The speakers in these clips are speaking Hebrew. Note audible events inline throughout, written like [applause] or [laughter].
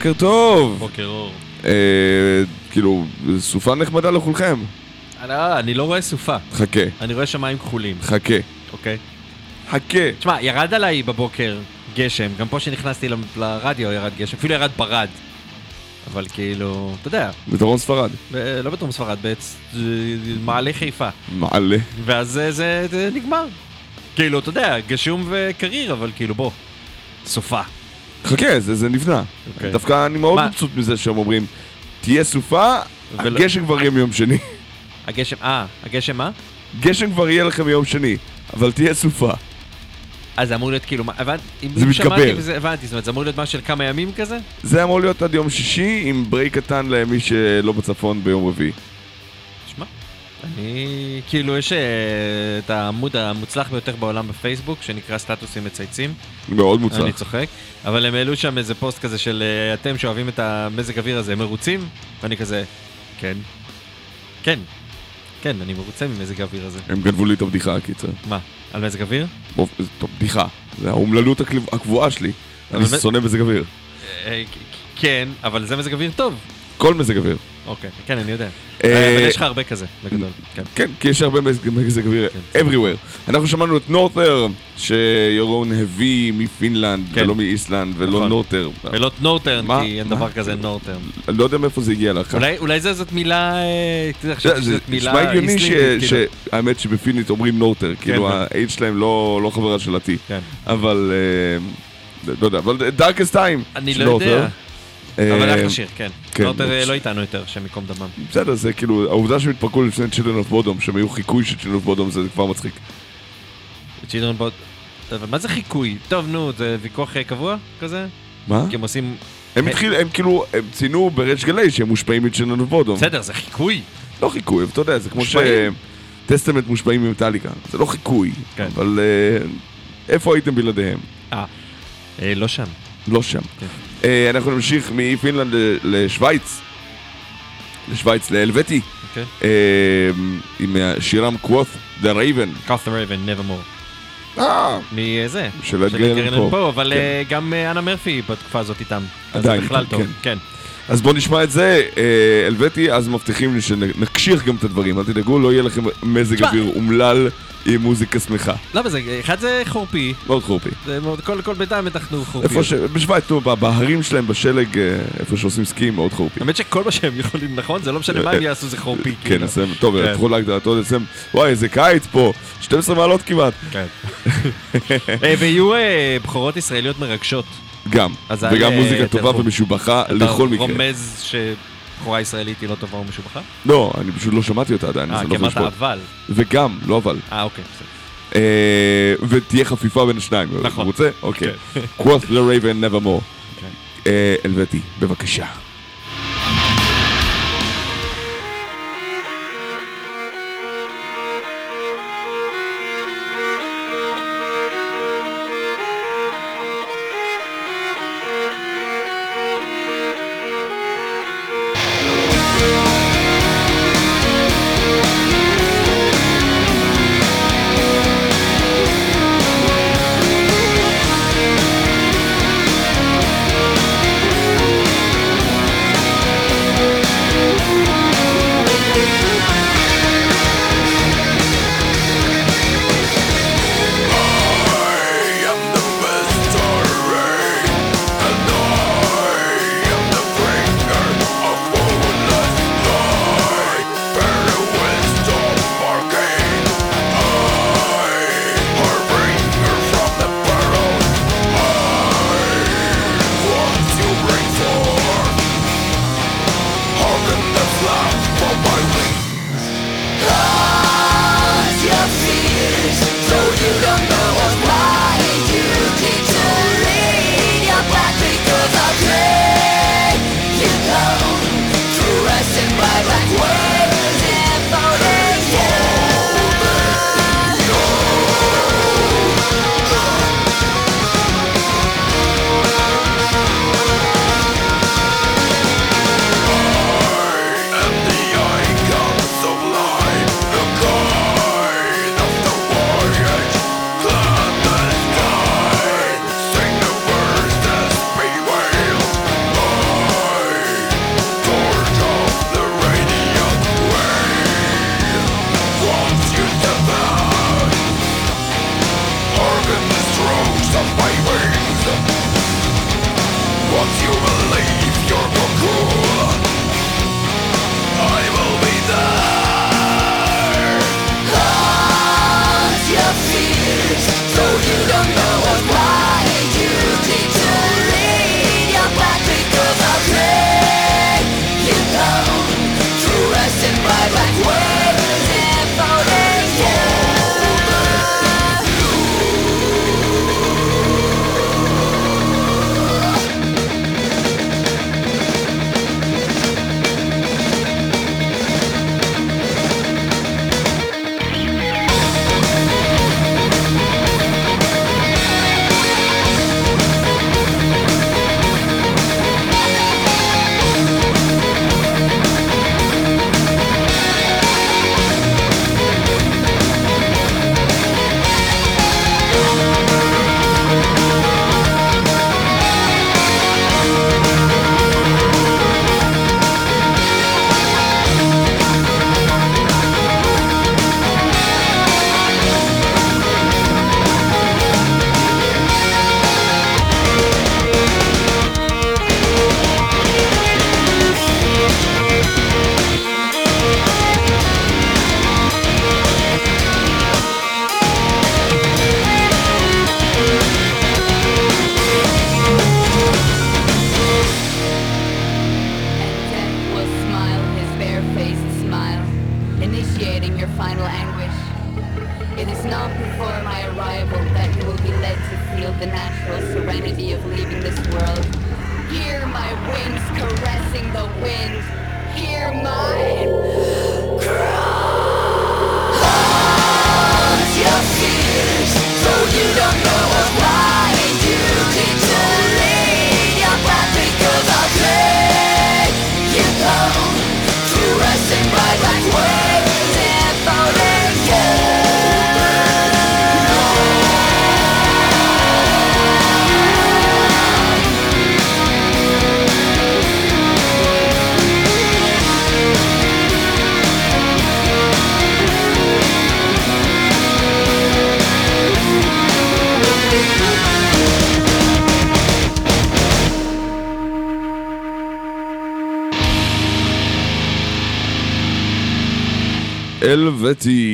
בוקר טוב! בוקר אור. אה, כאילו, סופה נחמדה לכולכם. לא, אני לא רואה סופה, חכה, אני רואה שמיים כחולים, חכה, אוקיי? חכה. תשמע, ירד עליי בבוקר גשם, גם פה שנכנסתי ל- לרדיו ירד גשם, אפילו ירד ברד. אבל כאילו, אתה יודע, בדרום ספרד. ב- לא בדרום ספרד, במעלה חיפה. מעלה. ואז זה, זה, זה נגמר. כאילו, אתה יודע, גשום וקריר, אבל כאילו, בוא, סופה. חכה, זה, זה נבנה. אוקיי. דווקא אני מאוד מה? מבסוט מזה שהם אומרים, תהיה סופה, ולא- הגשם כבר יהיה מיום שני. הגשם, אה, הגשם מה? גשם כבר יהיה לכם מיום שני, אבל תהיה סופה. אז זה אמור להיות כאילו, מה, הבנתי, אם זה אם שמעתי. וזה, הבנתי, זאת אומרת, זה אמור להיות משהו של כמה ימים כזה? זה אמור להיות עד יום שישי עם ברייק קטן למי שלא בצפון ביום רביעי. אני... כאילו, יש אה, את העמוד המוצלח ביותר בעולם בפייסבוק, שנקרא סטטוסים מצייצים. מאוד אני מוצלח. צוחק. אבל הם העלו שם איזה פוסט כזה של אה, אתם שאוהבים את המזג אוויר הזה, מרוצים? ואני כזה, כן. כן. כן, אני מרוצה ממזג האוויר הזה. הם גנבו לי את הבדיחה, הקיצר. מה, על מזג אוויר? בדיחה. זה האומללות הקבועה שלי. אני שונא מזג אוויר. אה, כן, אבל זה מזג אוויר טוב. כל מזג אוויר. אוקיי, כן, אני יודע. אה, אבל יש לך הרבה כזה, בגדול. כן. כן, כי יש הרבה מזג אוויר כן. everywhere. אנחנו שמענו את נורת'ר, שירון הביא מפינלנד, כן. ולא מאיסלנד, ולא נכון. נורת'ר. ולא נורטרן, מה? כי אין? דבר כזה נורטרן. אני לא יודע מאיפה זה הגיע לך. אולי, זאת מילה, אה, זה- מילה נשמע הגיוני ש- איסלנדית, כאילו. שבפינית אומרים נורתר, כאילו. ה-H שלהם לא לא חברה של ה-T. אבל, אה, לא יודע, אבל דארקסט טיים. אני לא יודע, אבל אחלה שיר, כן. כן. אה, לא איתנו יותר, השם ייקום דמם. בסדר, זה כאילו, העובדה שהם התפרקו לפני Children of Bodom, שהם היו חיקוי של Children of Bodom, זה כבר מצחיק. צ'ידרון בוט... אבל מה זה חיקוי? טוב, נו, זה ויכוח אה, קבוע כזה? מה? כי הם עושים... הם התחילו, הם כאילו, הם ציינו בריש גלי שהם מושפעים of Bodom. בסדר, זה חיקוי. לא חיקוי, אתה יודע, זה כמו מושפעים. שטסטמנט מושפעים ממטאליקה. זה לא חיקוי, כן. אבל אה, איפה הייתם בלעדיהם? אה, אה, לא שם. לא שם. כן. אה, אנחנו נמשיך מפינלנד לשוויץ. לשוויץ, להלווטי. אוקיי. אה, עם שירם קוות, The Raven. קארת' רייבן, nevermore. אה, מזה. של פו. פה, אבל כן. אה, גם אה, אנה מרפי בתקופה הזאת איתם. אז עדיין זה בכלל איתם, טוב. כן. אז בואו נשמע את זה, אה, הלווטי, אז מבטיחים לי שנקשיח גם את הדברים, אל תדאגו, לא יהיה לכם מזג אוויר אומלל עם מוזיקה שמחה. למה זה, אחד זה חורפי, מאוד חורפי. זה מאוד, כל כל בינתיים בטחנו חורפי. איפה ש... בשוויץ, בהרים שלהם, בשלג, אה, איפה שעושים סקי, מאוד חורפי. האמת שכל מה שהם יכולים, נכון? זה לא משנה מה הם יעשו, זה חורפי. כן, כאילו. נסיים, טוב, כן. לפחות להגדרתו נסיים, וואי, איזה קיץ פה, 12 מעלות כמעט. כן. [laughs] אה, ויהיו אה, בכורות ישראליות מרגשות. גם, וגם מוזיקה אה, טובה. ומשובחה אתה לכל מקרה. רומז שבכורה ישראלית היא לא טובה ומשובחה? לא, אני פשוט לא שמעתי אותה עדיין, אה, אז אני כי לא יכול אמרת לשפוט. אבל. וגם, לא אבל. אה, אוקיי, בסדר. אה, ותהיה חפיפה בין השניים. נכון. רוצה? אוקיי. כן. קוואט לרייבן never more. כן. אה, הלווטי, בבקשה.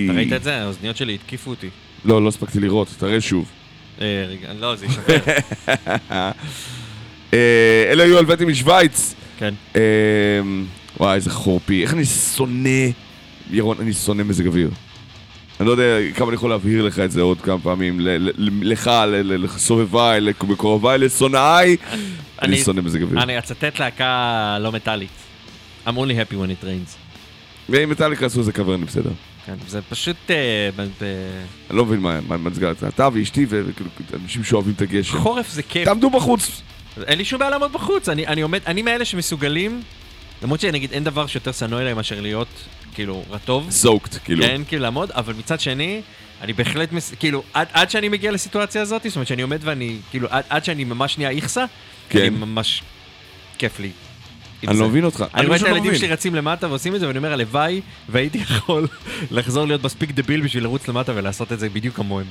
אתה ראית את זה? האוזניות שלי התקיפו אותי. לא, לא הספקתי לראות, תראה שוב. אה, רגע, לא, זה יישבר. [laughs] אה, אלה היו אלווטי משוויץ. כן. אה, וואי, איזה חורפי. איך אני שונא, ירון, אני שונא מזג אוויר. אני לא יודע כמה אני יכול להבהיר לך את זה עוד כמה פעמים. לך, לסובביי, למקורביי, לשונאיי. אני שונא מזג אוויר. אני אצטט להקה לא מטאלית. I'm only happy when it rains. ואם מטאליקה עשו איזה קוורני בסדר. כן, זה פשוט... אה, אני לא מבין מה מצגר את זה. אתה ואשתי וכאילו אנשים שאוהבים את הגשם. חורף זה כיף. תעמדו בחוץ. אין לי שום בעיה לעמוד בחוץ, אני, אני עומד, אני מאלה שמסוגלים, למרות שנגיד אין דבר שיותר שנוא אליי מאשר להיות, כאילו, רטוב, סוקט, כאילו. כן, כאילו לעמוד, אבל מצד שני, אני בהחלט, מס... כאילו, עד, עד שאני מגיע לסיטואציה הזאת, זאת אומרת שאני עומד ואני, כאילו, עד, עד שאני ממש נהיה איכסה, כן. אני ממש, כיף לי. אני. לא מבין אותך. אני רואה את לא הילדים. שלי רצים למטה ועושים את זה, ואני אומר, הלוואי והייתי יכול [laughs] לחזור להיות מספיק דביל בשביל לרוץ למטה ולעשות את זה בדיוק כמוהם.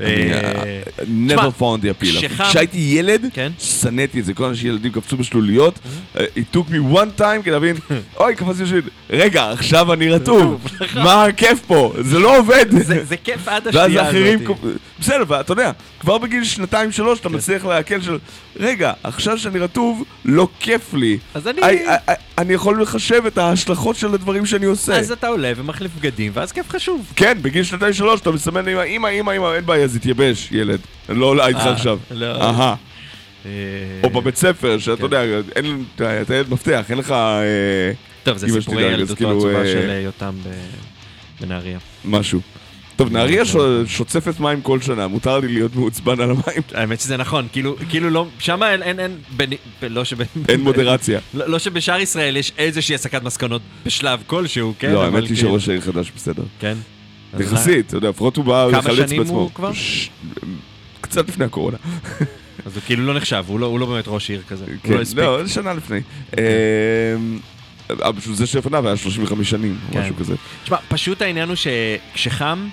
אה, uh, never found the appeal. כשהייתי ילד, כן. שנאתי את זה. כל הזמן שילדים קפצו בשלוליות, uh, it took me one time כדי להבין, [laughs] אוי, קפצתי בשלולית. רגע, עכשיו אני רטוב. [laughs] מה הכיף פה? זה לא עובד. זה כיף עד השנייה הזאת. בסדר, ואתה יודע, כבר בגיל שנתיים-שלוש כן. אתה מצליח להקל של, רגע, עכשיו שאני רטוב, לא כיף לי. אז אני- אני יכול לחשב את ההשלכות של הדברים שאני עושה. אז אתה עולה ומחליף בגדים, ואז כיף חשוב. כן, בגיל שנתיים-שלוש אתה מסמן לאמא, אמא, אמא, אמא, אין בעיה, זה יתייבש, ילד. לא איתך אה, עכשיו. לא. אהה. אה, או בבית ספר, שאתה כן. יודע, אין, אתה ילד מפתח, אין לך אה, טוב, זה סיפורי אז ילדותו כאילו, העצובה אה, של יותם בנהריה. משהו. טוב, נהריה. שו- שוצפת מים כל שנה, מותר לי להיות מעוצבן על המים. [laughs] האמת שזה נכון, כאילו, כאילו לא, שם אין, אין, אין, לא שב... אין מודרציה. לא לא שבשאר ישראל יש איזושהי הסקת מסקנות בשלב כלשהו, כן? לא, האמת היא כאילו- שראש העיר חדש בסדר. כן. יחסית, אתה יודע, לפחות הוא בא כמה לחלץ שנים בעצמו. הוא כבר? קצת לפני הקורונה. [laughs] אז הוא כאילו לא נחשב, הוא לא, הוא לא באמת ראש עיר כזה. הוא כן, לא הספיק. לא, זה שנה לפני. אוקיי. אמ, אבל פשוט זה שלפניו היה 35 שנים, כן. משהו כזה. תשמע, פשוט העניין הוא שכשחם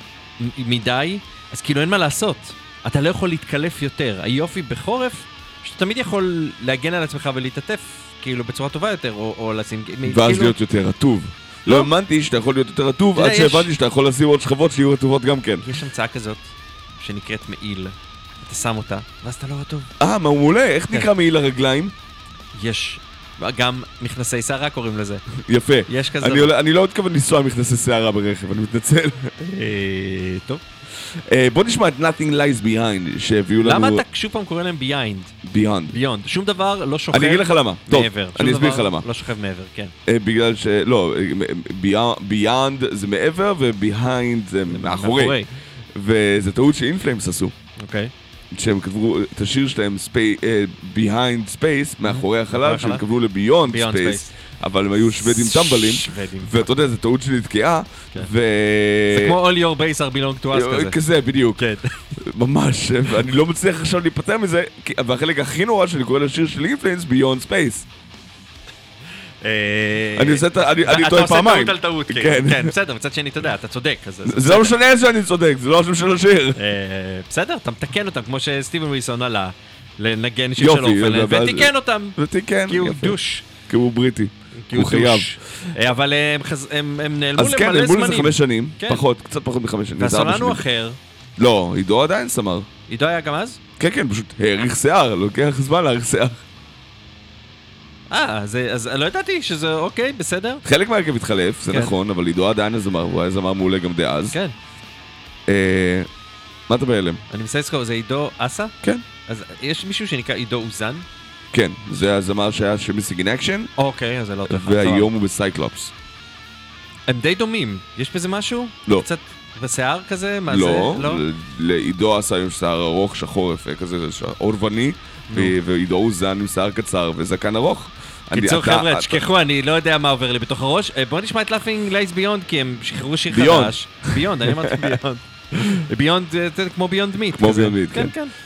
מדי, אז כאילו אין מה לעשות. אתה לא יכול להתקלף יותר. היופי בחורף, שאתה תמיד יכול להגן על עצמך ולהתעטף, כאילו, בצורה טובה יותר, או, או לשים... ואז כאילו, להיות יותר רטוב. לא האמנתי שאתה יכול להיות יותר רטוב, עד שהבנתי שאתה יכול לשים עוד שכבות שיהיו רטובות גם כן. יש המצאה כזאת, שנקראת מעיל. אתה שם אותה, ואז אתה לא רטוב. אה, מעולה, איך כן. נקרא מעיל הרגליים? יש, גם מכנסי סערה קוראים לזה. יפה. יש כזה אני לא מתכוון לנסוע עם מכנסי סערה ברכב, אני מתנצל. אה, טוב. אה, בוא נשמע את Nothing Lies Behind, שהביאו לנו... למה אתה שוב פעם קורא להם Behind? Beyond. Beyond. שום דבר לא שוכב אני אגיד לך למה. טוב, מעבר. אני אסביר לך למה. לא שוכב מעבר, כן. אה, בגלל ש... לא, אה, Beyond זה מעבר ו-Behind זה מאחורי. וזה טעות שאינפלאמס עשו. אוקיי. שהם כתבו את השיר שלהם Behind Space, מאחורי החלל, שהם. כתבו ל-Beyond Beyond Space. אבל הם היו שוודים טמבלים, שוודים. ואתה יודע, זו טעות שנתקעה, כן. ו... זה כמו All your base are belong to us כזה. כזה, בדיוק. כן. ממש, ואני לא מצליח עכשיו להיפטר מזה, והחלק הכי נורא שאני קורא לשיר של Beyond Space. אה, אני עושה את ה... אני אני אתה טועה עושה פעמיים. טעות על טעות, כן. כן. כן, בסדר, מצד שני, אתה יודע, אתה צודק. זה לא משנה שאני צודק, זה לא השם של השיר. אה, בסדר, אתה מתקן אותם, כמו שסטיבן ווילסון עלה לנגן שיר של אופן, ותיקן אותם. ותיקן, כי הוא יפה. דוש. כי הוא בריטי. הוא חייב. אה, אבל הם חז- הם הם נעלמו אז כן, למלא נעלמו לזה זמנים. חמש שנים, כן. פחות, קצת פחות מחמש שנים. והסולן הוא. אחר. לא, עידו עדיין סמר. עידו היה גם אז? כן, כן, פשוט האריך שיער, לוקח זמן להאריך שיער. אה, אז- אז לא ידעתי שזה אוקיי, בסדר. חלק מהרכב התחלף, זה כן. נכון, אבל עידו עדיין הזמר, הוא היה זמר מעולה גם דאז. כן. אה, מה אתה בהלם? אני מנסה לזכור, זה עידו אסה? כן. אז יש מישהו שנקרא עידו אוזן? כן, זה הזמר שהיה של Missing in Action, אוקיי, אז זה לא אחד. והיום הוא ב Cyclops. הם די דומים. יש בזה משהו? לא. קצת בשיער כזה? מה לא, זה? לא. לעידו עשה היום שיער ארוך, שחור יפה, כזה עורבני, ועידו אוזן עם שיער קצר וזקן ארוך. קיצור חבר'ה, תשכחו, אני לא יודע מה עובר לי בתוך הראש. אה, בואו נשמע את Laughing Lies Beyond, כי הם שחררו שיר. חדש. ביונד, אני אמרתי ביונד. ביונד [laughs] זה כמו ביונד מיט. כמו Beyond Meat, כן, כן. כן. אה,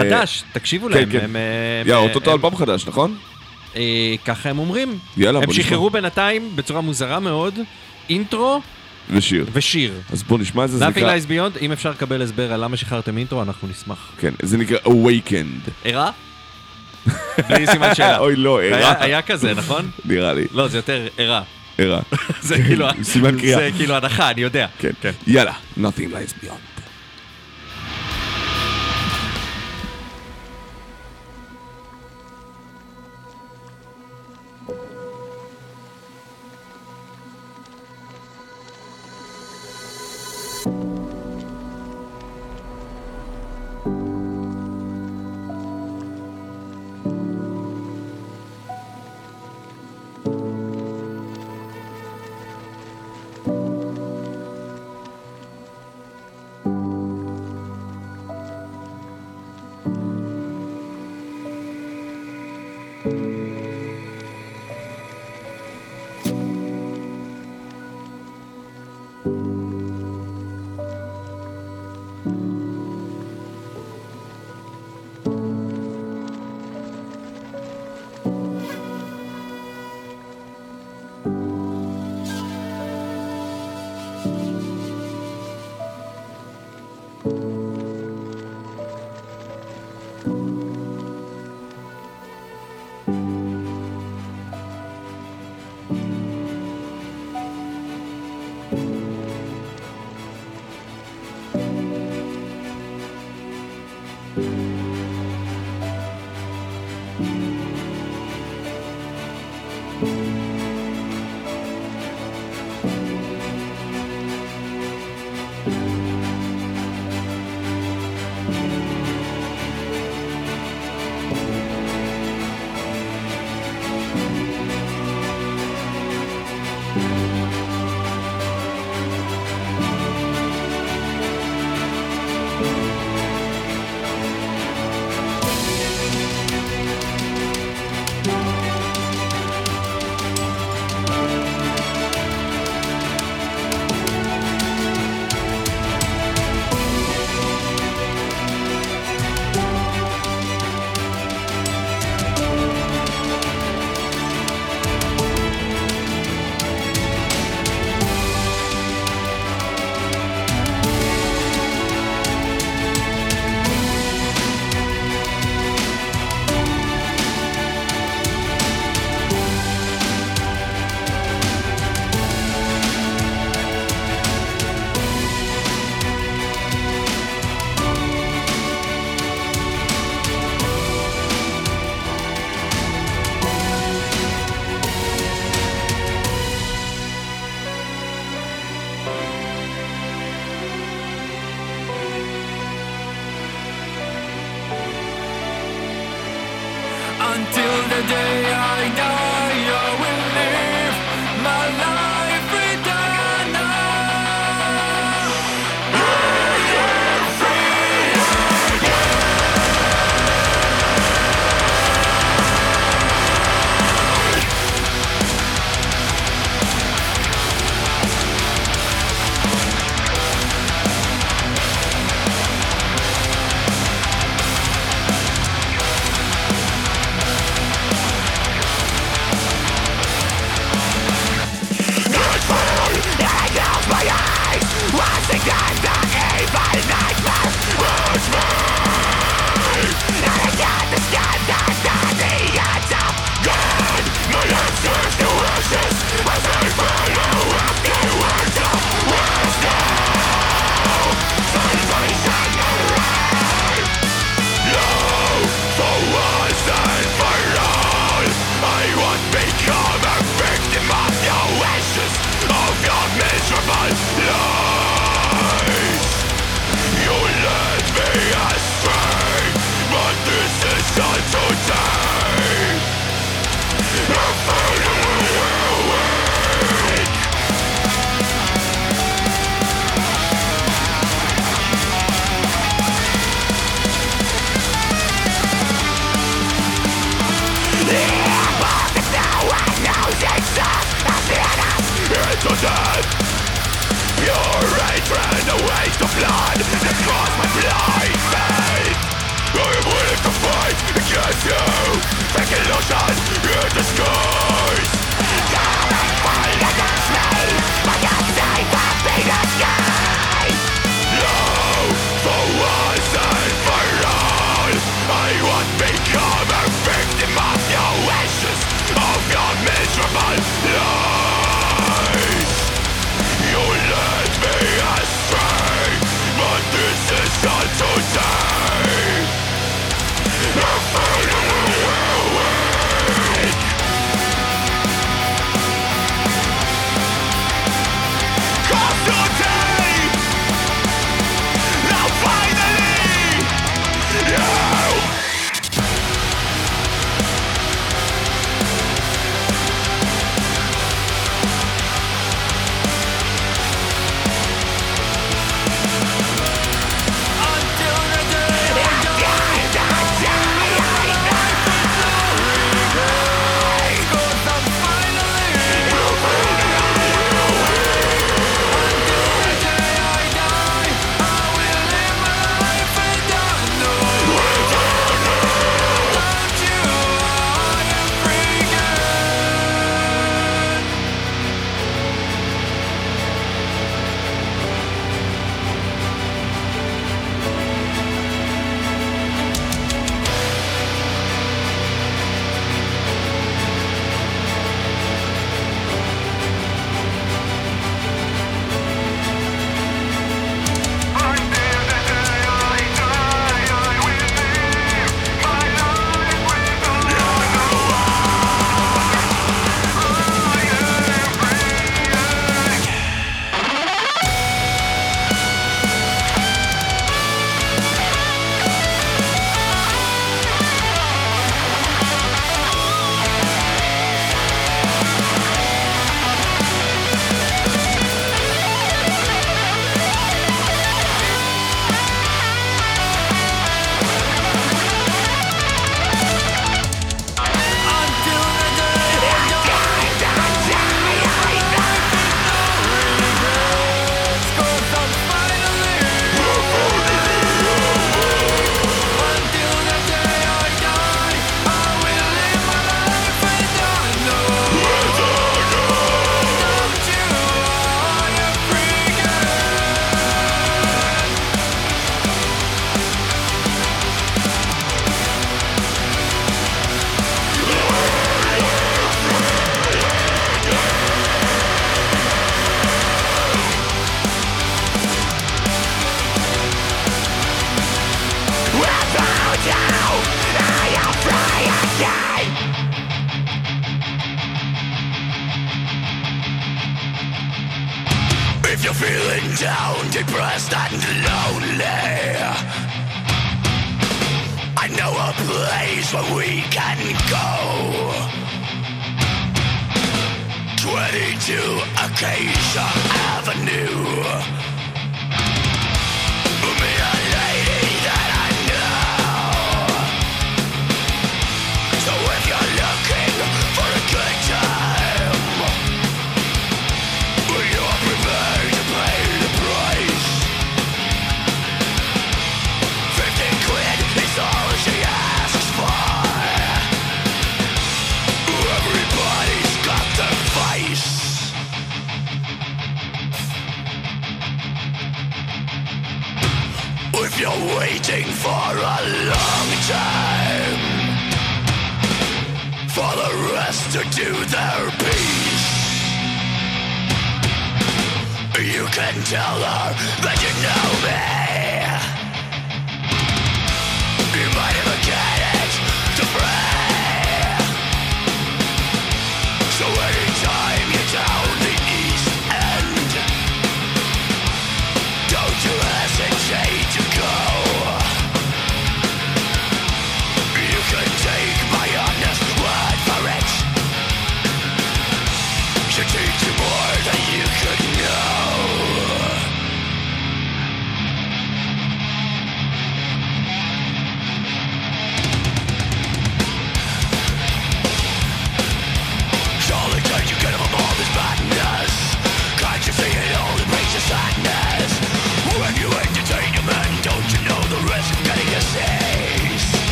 חדש, תקשיבו כן, להם. כן. הם, אה, יא, הם- אוטוטו הם- אלבום חדש, נכון? אה, ככה הם אומרים. יאללה, הם בוא נשמע. שחררו בינתיים, בצורה מוזרה מאוד, אינטרו ושיר. ושיר. אז בוא נשמע את זה, נקרא... Lies Beyond, אם אפשר לקבל הסבר על למה שחררתם אינטרו, אנחנו נשמח. כן, זה נקרא Awakened. ערה? [laughs] בלי סימן שאלה. אוי, לא, ערה. היה כזה, נכון? [laughs] נראה לי, לא, זה יותר ערה. ערה. [laughs] זה כאילו... סימן קריאה. זה כאילו הנחה, אני יודע. כן. יאללה, Nothing lies beyond.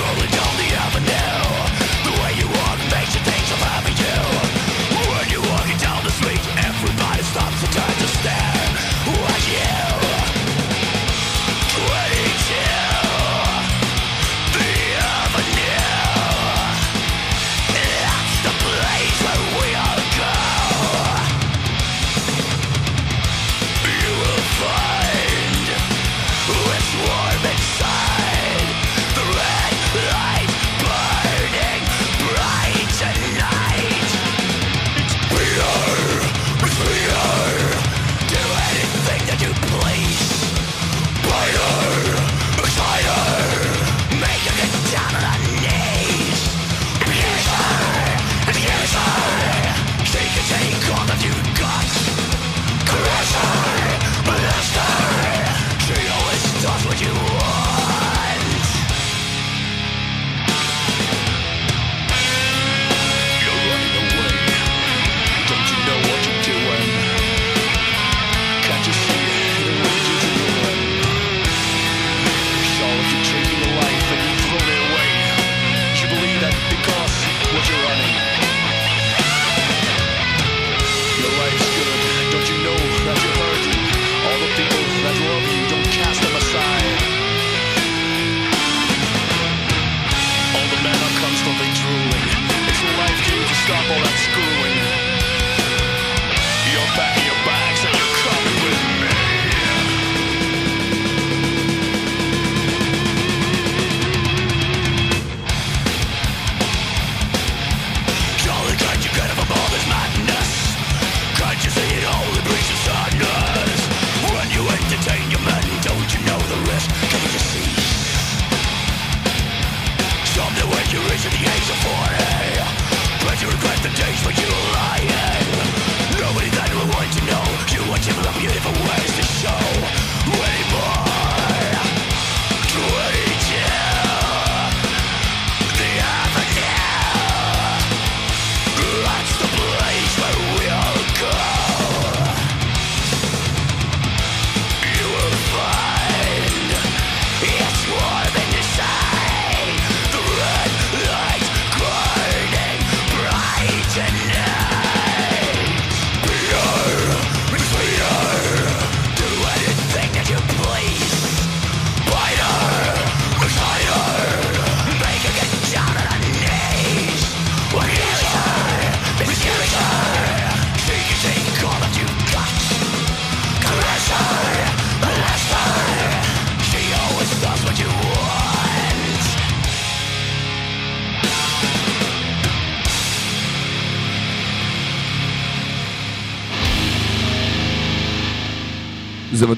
Controlling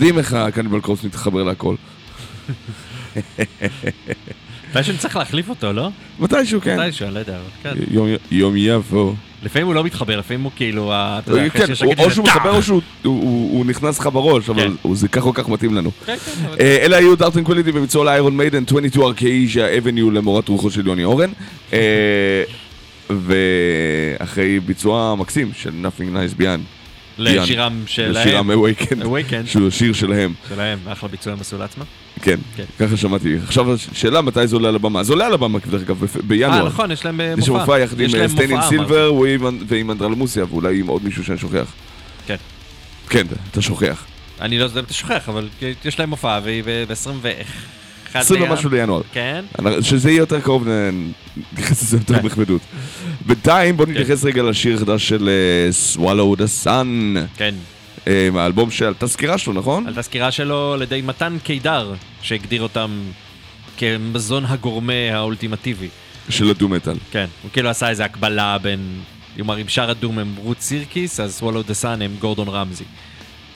מדהים איך הקניבל קורס מתחבר להכל. מתישהו צריך להחליף אותו, לא? מתישהו, כן. מתישהו, אני לא יודע. אבל כן. יום- יבוא. לפעמים הוא לא מתחבר, לפעמים הוא כאילו, אתה יודע, אחרי כן, שיש שקט או שהוא. מתחבר או שהוא הוא- הוא הוא נכנס לך בראש, אבל כן. זה כך או כך מתאים לנו. כן, אה, אלה היו דארטן קווליטי בביצוע לאיירון מיידן 22 ארקאיז'ה אבניו למורת רוחו של יוני אורן. אה, ואחרי ביצוע מקסים של Nothing Nice Beyond. לשירם שלהם. לשירם Awaken. Awaken. שהוא שיר שלהם. שלהם, אחלה ביצוע הם עשו לעצמם. כן, כן. ככה שמעתי. עכשיו השאלה מתי זה עולה על הבמה. זה עולה על הבמה, דרך אגב, בפ- אה, בינואר. נכון, יש להם אה, יש שם מופע. מופע יחד עם להם מופע, סילבר ועם- ועם אנדרלמוסיה, ואולי עם עוד מישהו שאני שוכח. כן. כן, אתה שוכח. אני לא יודע אם אתה שוכח, אבל יש להם מופע, והיא ב-21. 20 ומשהו לינואר. כן. שזה יהיה יותר קרוב, נתייחס לזה [laughs] יותר כן. בכבדות. בינתיים בוא נתייחס רגע לשיר החדש של אה, Swallow the Sun, כן. אה, מהאלבום של תזכירה שלו, נכון? על תזכירה שלו על ידי מתן קידר, שהגדיר אותם כמזון הגורמה האולטימטיבי. של הדו-מטאל. כן. הוא כאילו עשה איזה הקבלה בין... כלומר, אם שאר הדום הם רות סירקיס, אז וולו דה סאן הם גורדון רמזי.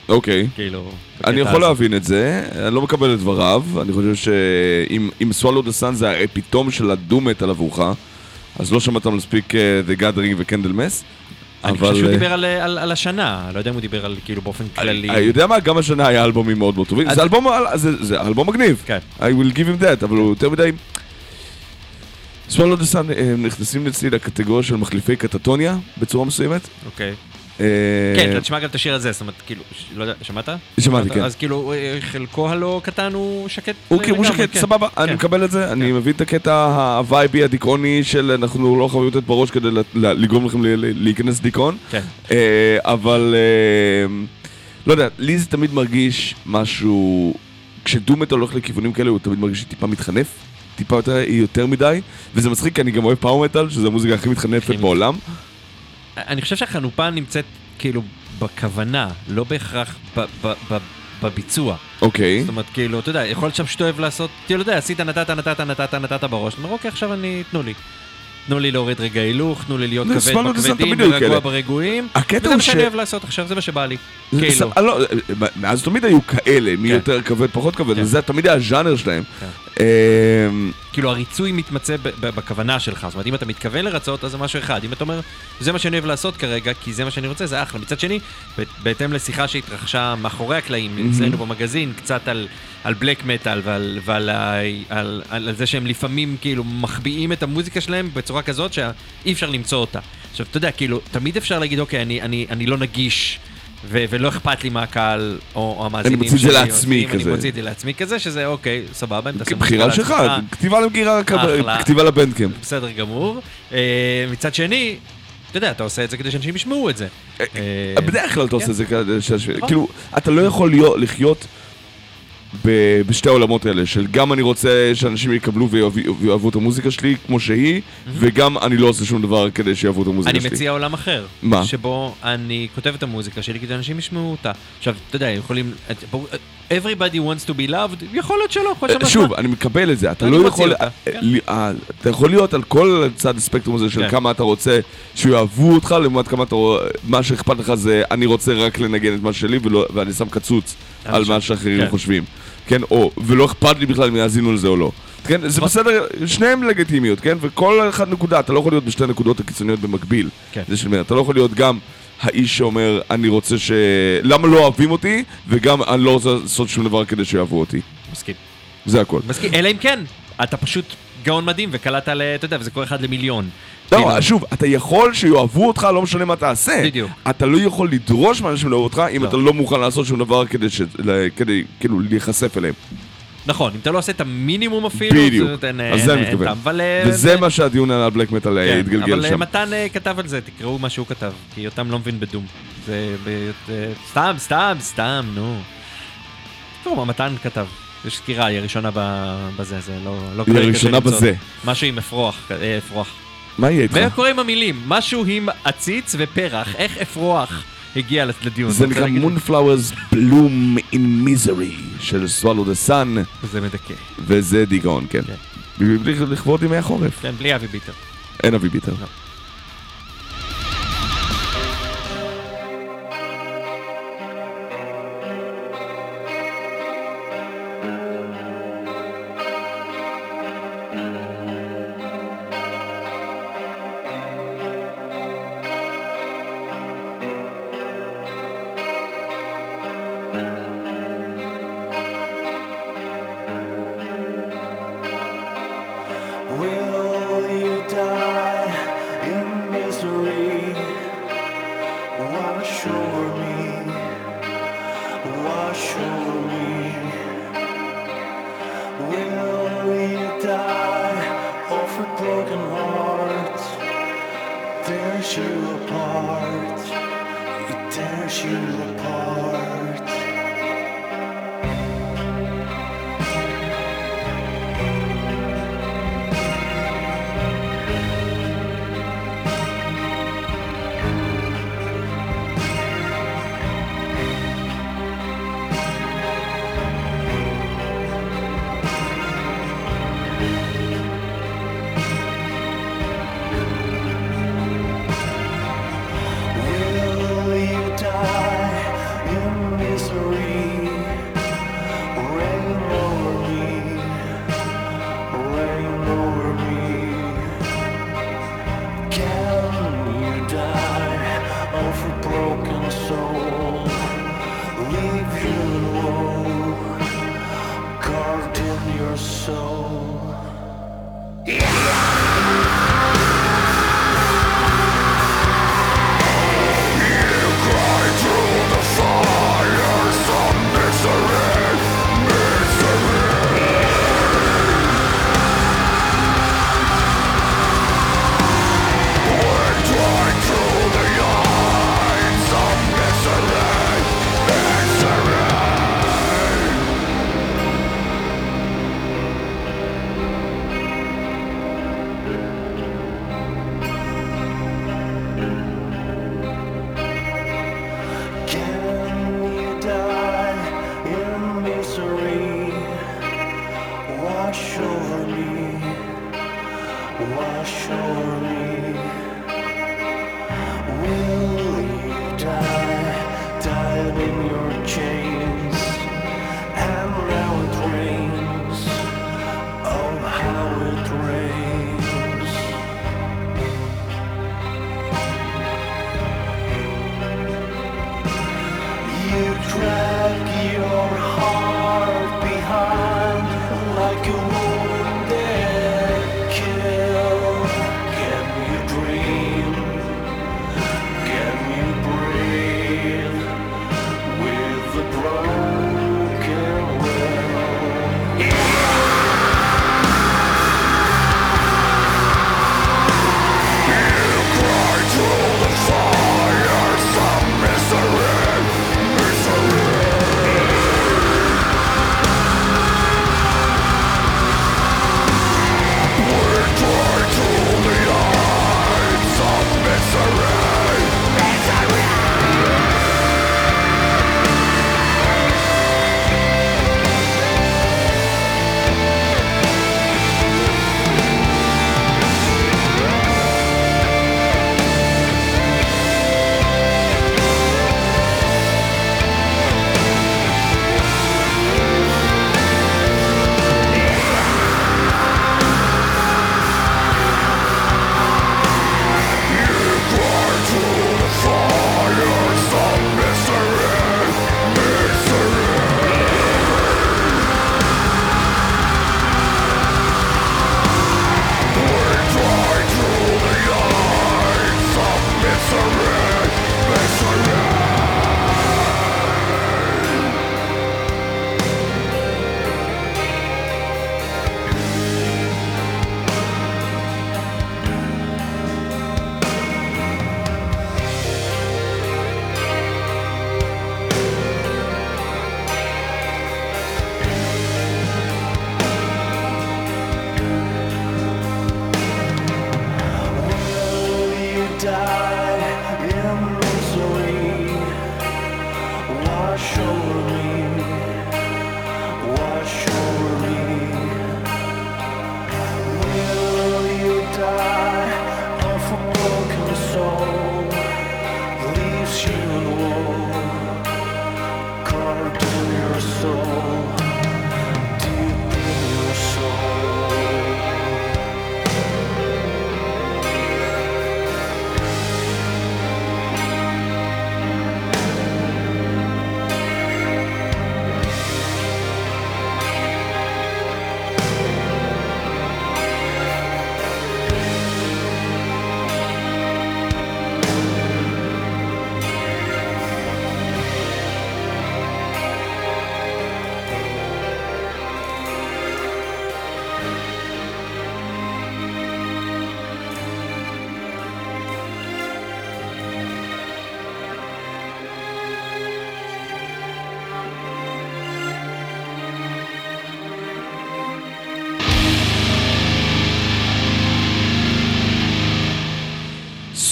אוקיי. כאילו... אני יכול. להבין את זה, אני לא מקבל את דבריו, אני חושב שאם אם Swallow the Sun זה האפיתום של הדו-מטאל עבורך, אז לא שמעת מספיק אה, The Gathering ו-Candle Mess. אני חושב שהוא אה, דיבר על, על, השנה, לא יודע אם הוא דיבר על כאילו באופן כללי. אני יודע מה, גם השנה היה אלבומים מאוד מאוד טובים, זה אלבום, מגניב, כן. I will give him that, אבל הוא יותר מדי... סוולו דה סאן נכנסים אצלי לקטגוריה של מחליפי קטטוניה בצורה מסוימת. אוקיי. אה, כן, אתה תשמע גם את השיר הזה, זאת אומרת, כאילו, לא יודע, שמעת? שמעתי, שמעת? כן. אז כאילו, אה, חלקו הלא קטן הוא שקט הוא כאילו שקט, כן. סבבה, אני כן. מקבל את זה, אני מבין את הקטע הווייבי הדיכאוני של אנחנו לא חייבים לתת בראש כדי לגרום לכם להיכנס דיכאון, כן. אה, אבל אה, לא יודע, לי זה תמיד מרגיש משהו, כשדומט הולך לכיוונים כאלה הוא תמיד מרגיש טיפה מתחנף, טיפה יותר, יותר מדי, וזה מצחיק כי אני גם אוהב פאור מטאל, שזו המוזיקה הכי מתחנפת בעולם. אני חושב שהחנופה נמצאת כאילו בכוונה, לא בהכרח ב- ב- ב- בביצוע. אוקיי. זאת אומרת, כאילו, אתה יודע, יכול להיות שם שאתה אוהב לעשות, כאילו, אתה יודע, עשית, נתת, נתת, נתת, נתת בראש. אתה אומר, אוקיי, עכשיו אני, תנו לי. תנו לי להוריד רגע הילוך, תנו לי להיות זה כבד בכבדים ורגוע. ברגועים. הקטע וזה הוא מה ש- שאני אוהב לעשות עכשיו, זה מה שבא לי. כאילו. סב- לא, מאז תמיד היו כאלה, מי כן. יותר כבד, פחות כבד, כן. וזה תמיד היה הז'אנר שלהם. כן. אמ, כאילו הריצוי מתמצא בכוונה שלך, זאת אומרת אם אתה מתכוון לרצות אז זה משהו אחד, אם אתה אומר זה מה שאני אוהב לעשות כרגע כי זה מה שאני רוצה זה אחלה. מצד שני, בהתאם לשיחה שהתרחשה מאחורי הקלעים אצלנו במגזין, קצת על, על בלק מטאל ועל, ועל על, על, על זה שהם לפעמים כאילו מחביאים את המוזיקה שלהם בצורה כזאת שאי אפשר למצוא אותה. עכשיו אתה יודע כאילו תמיד אפשר להגיד אוקיי אני, אני, אני לא נגיש. ו- ולא אכפת לי מהקהל או המאזינים אני מוציא את זה לעצמי כזה. אני מוציא את זה לעצמי כזה, שזה אוקיי, סבבה, אם תעשה בחירה שלך, כתיבה למגירה. כתיבה לבנדקאמפ. בסדר גמור. אה, מצד שני, אתה יודע, אתה עושה את זה כדי שאנשים ישמעו את זה. אה, בדרך כלל אתה עושה כן. את זה כדי ש... נכון. כאילו, אתה לא יכול לחיות ב- בשתי העולמות האלה, של גם אני רוצה שאנשים יקבלו ויאהבו את המוזיקה שלי כמו שהיא, וגם אני לא עושה שום דבר כדי שיאהבו את המוזיקה אני שלי. מציע עולם אחר. מה? שבו אני כותב את המוזיקה שלי כדי שאנשים ישמעו אותה. עכשיו, אתה יודע, יכולים... Everybody wants to be loved, יכול להיות שלא, יכול להיות אה, שם שוב, אני מקבל את זה, אתה לא יכול, אה, כן. אה, אתה יכול להיות על כל צד הספקטרום הזה של כן. כמה אתה רוצה שיאהבו אותך, לעומת כמה אתה רואה, מה שאכפת לך זה אני רוצה רק לנגן את מה שלי ואני שם קצוץ על מה שאחרים כן. חושבים, כן, או, ולא אכפת לי בכלל אם יאזינו לזה או לא. כן, זה בסדר, שניהם לגיטימיות, כן? וכל אחד נקודה, אתה לא יכול להיות בשתי הנקודות הקיצוניות במקביל. כן. אתה לא יכול להיות גם האיש שאומר, אני רוצה ש... למה לא אוהבים אותי, וגם אני לא רוצה לעשות שום דבר כדי שיאהבו אותי. מסכים. זה הכל. מסכים, אלא אם כן, אתה פשוט גאון מדהים וקלעת ל... אתה יודע, וזה קורה אחד למיליון. לא, כאילו, שוב, אתה יכול שיאהבו אותך, לא משנה מה תעשה. בדיוק. אתה לא יכול לדרוש מאנשים לאהוב אותך, אם לא. אתה לא מוכן לעשות שום דבר כדי, ש... כדי כאילו, להיחשף אליהם. נכון, אם אתה לא עושה את המינימום אפילו, בדיוק. אין- אז זה אין מתכוון. אבל, אה, וזה מה שהדיון על הבלק מטאל כן, התגלגל אבל אה, שם. מתן אה, כתב על זה, תקראו מה שהוא כתב, כי יותם לא מבין בדום. זה אה, סתם, סתם, סתם, נו. תראו מה מתן כתב. יש סקירה, היא הראשונה בזה, זה לא... לא היא הראשונה. בזה. משהו עם אפרוח, אה, אפרוח. מה יהיה איתך? ומה קורה עם המילים? משהו עם עציץ ופרח, איך אפרוח הגיע לדיון? זה נקרא? Moonflowers Bloom in Misery של Swallow the Sun, זה מדכא. וזה דיכאון, כן. בלי לכבוד ימי החורף. כן, בלי אבי ביטר. אין אבי ביטר.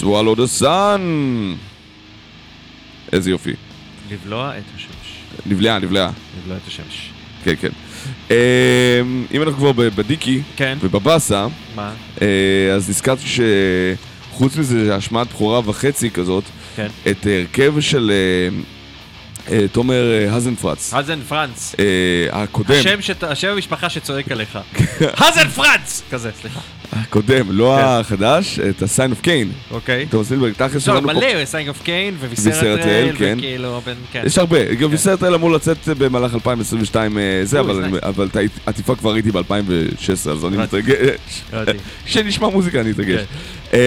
Swallow the Sun. איזה יופי. לבלוע את השמש. נבלעה, נבלעה. לבלוע את השמש. כן, כן. אה, אם אנחנו כבר בדיקי כן. ובבאסה, מה? אה, אז נזכרתי שחוץ מזה, השמעת בכורה וחצי כזאת, כן. את הרכב של אה, אה, תומר האזנפרץ. אה, הקודם, השם שת- השם המשפחה שצועק עליך. [laughs] האזן פרנץ! כזה, סליחה. הקודם, לא כן. החדש, את ה-Sign of Cain. אוקיי. תומר סילברג, תכלס שלנו פה. מלא, Sign of Cain ו Viscera ו Viscera Trail, כן. וכאילו, כן. יש הרבה, גם Viscera Trail אמור לצאת במהלך 2022 אה, זה, אבל את העטיפה כבר ראיתי ב-2016, אז אני. מתרגש. [laughs] כשנשמע מוזיקה אני אתרגש. כן.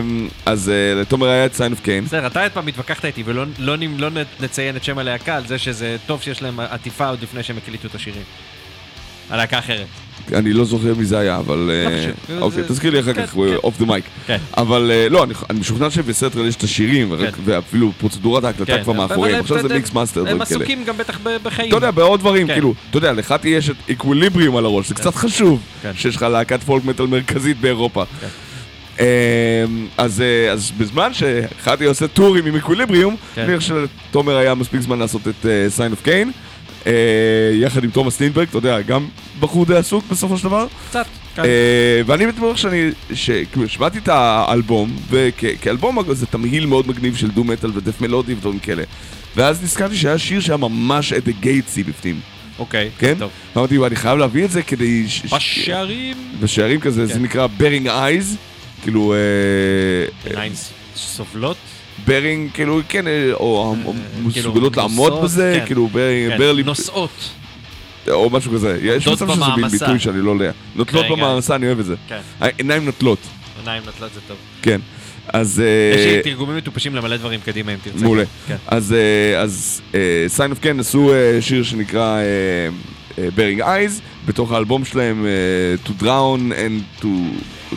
אמ, אז אה, לתומר היה את Sign of Cain. בסדר, אתה עוד פעם התווכחת איתי, ולא לא לא נציין את שם הלהקה על זה שזה טוב שיש להם עטיפה עוד לפני שהם הקליטו את השירים. הלהקה אחרת. אני לא זוכר מי זה היה, אבל... לא אה. אוקיי, זה- תזכיר לי אחר כן, כך, כן. Off the mic. כן. אבל אה, לא, אני- משוכנע שב Viscera Trail יש את השירים, כן. ואפילו פרוצדורת ההקלטה כבר אבל מאחוריהם. הם- עכשיו זה הם- mix master, הם דברים כאלה. עסוקים גם בטח בחיים. אתה יודע, בעוד דברים, כן. כאילו, אתה יודע, לך תהיה יש את Equilibrium על הראש, זה קצת חשוב כן. שיש לך להקת פולק מטאל מרכזית באירופה. אמ, אז אה, אז בזמן שחתי עושה טורים עם Equilibrium, כן. אני חושב שלתומר היה מספיק זמן לעשות את Sign of Cain. יחד עם תומאס לינדברג, אתה יודע, גם בחור די עסוק בסופו של דבר. קצת. כן. אה, ואני בטוח שאני, שכאילו, שמעתי את האלבום, וכאלבום זה תמהיל מאוד מגניב של דום מטאל ודת' מלודי ודברים כאלה. ואז נזכרתי שהיה שיר שהיה ממש At the Gates י בפנים, אוקיי. כן? טוב. אמרתי, אני חייב להביא את זה כדי... בשערים. בשערים כזה, זה כן. נקרא Bearing Eyes, כאילו... עיניים ס- סובלות. Bearing, כאילו, כן, אה, או או כאילו, מסוגלות לעמוד נוסעות, בזה, כן. כאילו, bearing, כן, barely, נוסעות. או משהו כזה. יש מצב שזה מין. ביטוי שאני לא יודע. נוטלות. במעמסה, אני אוהב את זה. כן. העיניים נוטלות, עיניים נוטלות זה טוב. כן. אז... יש אה, לי תרגומים מטופשים למלא דברים קדימה אם תרצה. מעולה. כן. אז אה, Sign of Cain עשו אה, שיר שנקרא Bearing Eyes, בתוך האלבום שלהם אה, To Drown and To...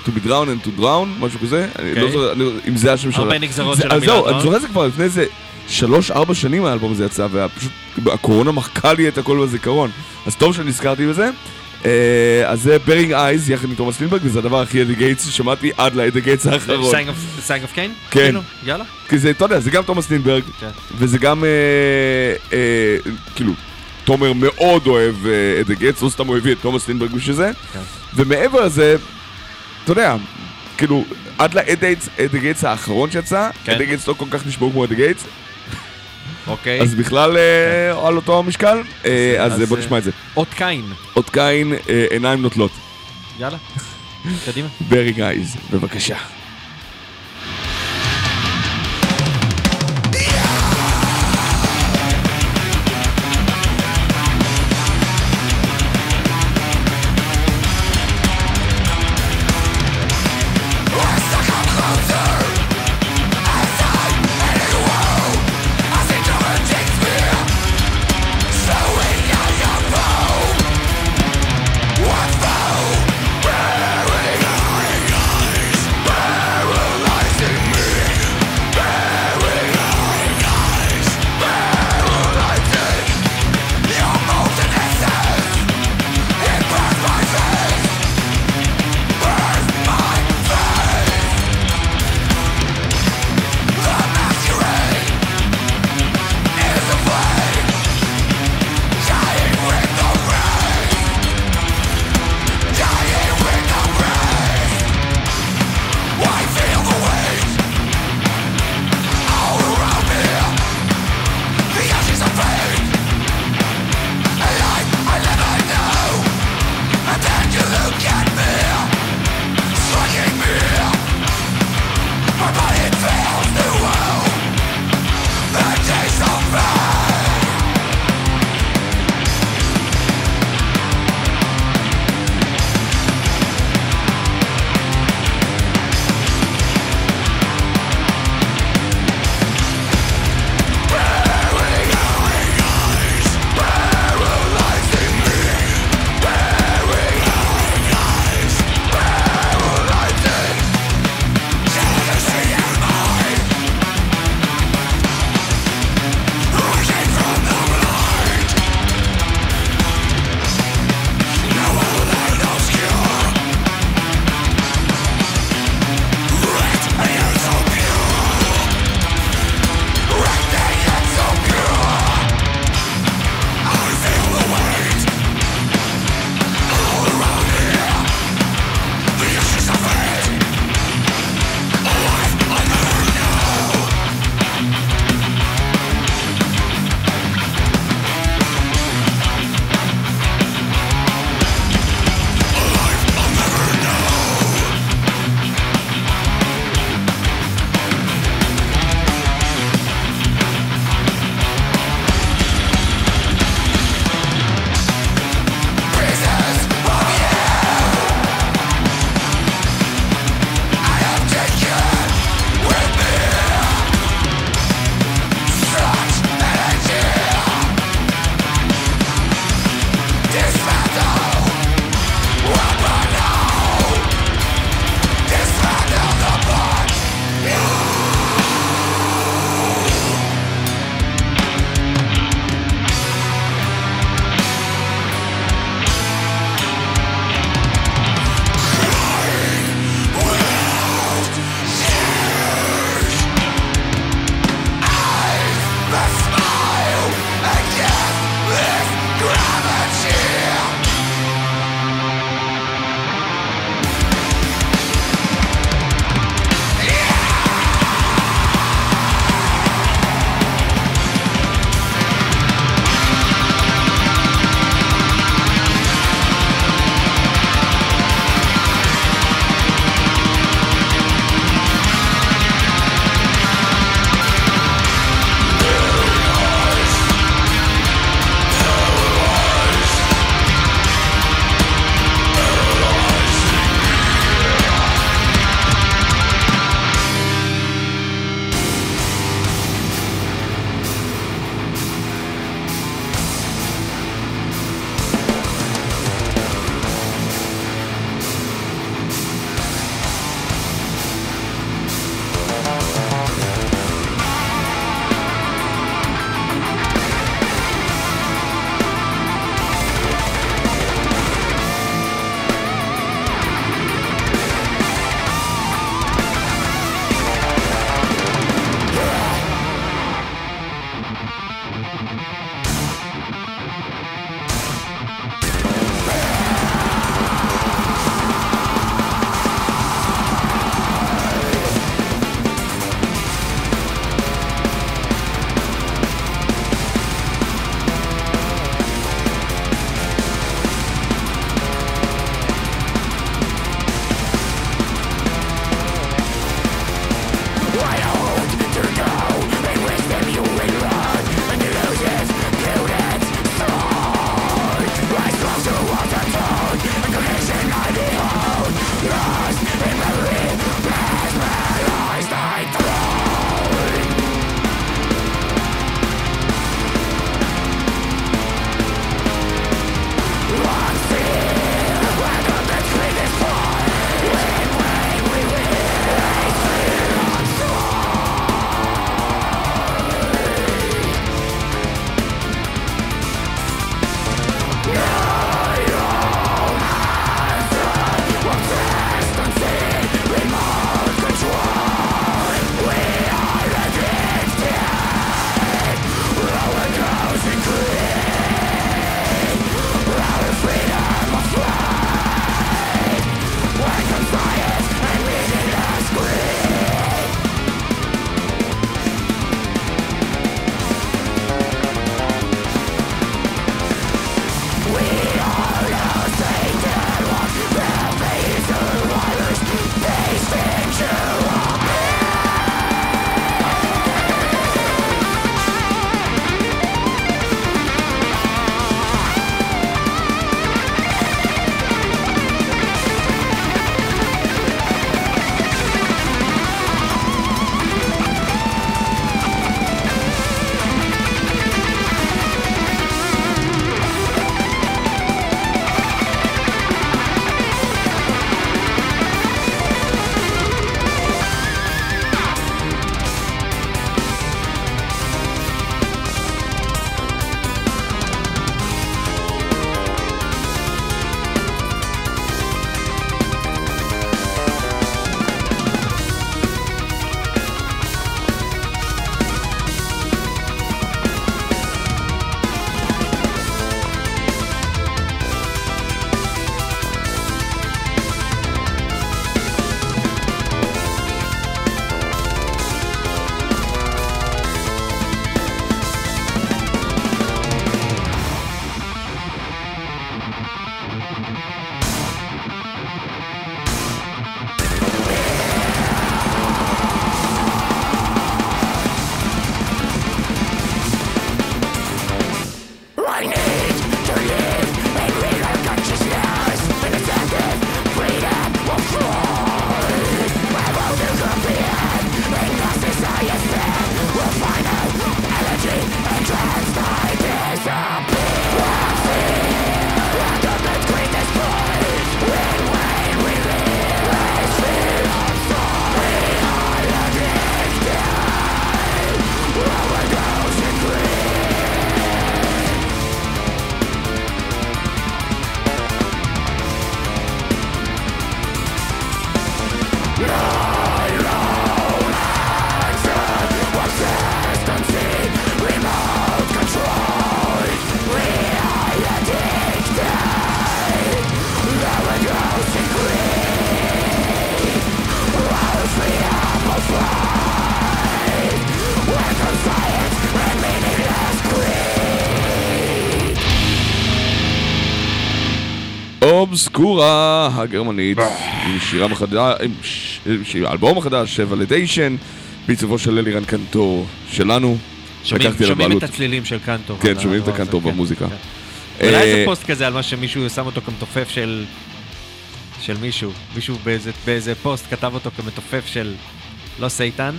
To be drown and to drown, משהו כזה, אני לא אוקיי. זוכר לא- אם זה השם של... הרבה נגזרות של אז המילה זהו. אני זוכר את זה כבר לפני איזה שלוש-ארבע שנים האלבום הזה יצא, ופשוט הקורונה מחקה לי את הכל בזיכרון. אז טוב שנזכרתי בזה. אה, אז זה Bearing Eyes יחד עם תומאס לינדברג, וזה הדבר הכי At the Gates ששמעתי עד ל At the Gates האחרון. Sign of Cain? כן. כאילו, יאללה. כי זה, אתה יודע, זה גם תומאס לינדברג, כן. וזה גם, אה, אה, כאילו, תומר מאוד אוהב אה, At the Gates, לא סתם הוא הביא את תומאס לינדברג בשביל זה, כן. ומעבר לזה, אתה יודע, כאילו, עד ל At the Gates האחרון שיצא, כן. At the Gates לא כל כך נשמעו כמו At the Gates, אוקיי. אז בכלל אה, על אותו המשקל, אה, אז אז, בוא אה, נשמע את זה. אות קין. אות קין, אה, עיניים נוטלות, יאללה. קדימה. Bearing Eyes, בבקשה. אובסקורה הגרמנית, עם שירם החדש, עם ש- ש- האלבום החדש, Valediction, בעיצובו של אלירן קנטור שלנו. שומעים שומעים את. הצלילים של קנטור. כן, שומעים את הזה, הקנטור כן, במוזיקה. כן. אולי איזה אה, פוסט כזה על מה שמישהו שם אותו כמתופף של... של מישהו. מישהו באיזה, באיזה פוסט כתב אותו כמתופף של... לא Satan.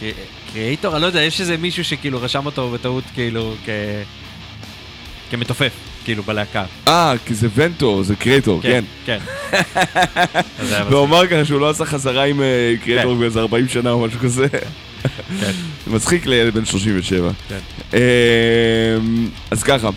קרי- Kreator, אני לא יודע, יש איזה מישהו שכאילו רשם אותו בטעות כאילו כ... כמתופף, כאילו בלהקה. אה, כי זה ונטור, זה קרייטור, כן. כן. [laughs] היה והוא אמר ככה שהוא לא עשה חזרה עם אה, קרייטור כן. באיזה 40 שנה או משהו כזה. כן. [laughs] מצחיק לילד בן 37. כן. אה, אז ככה.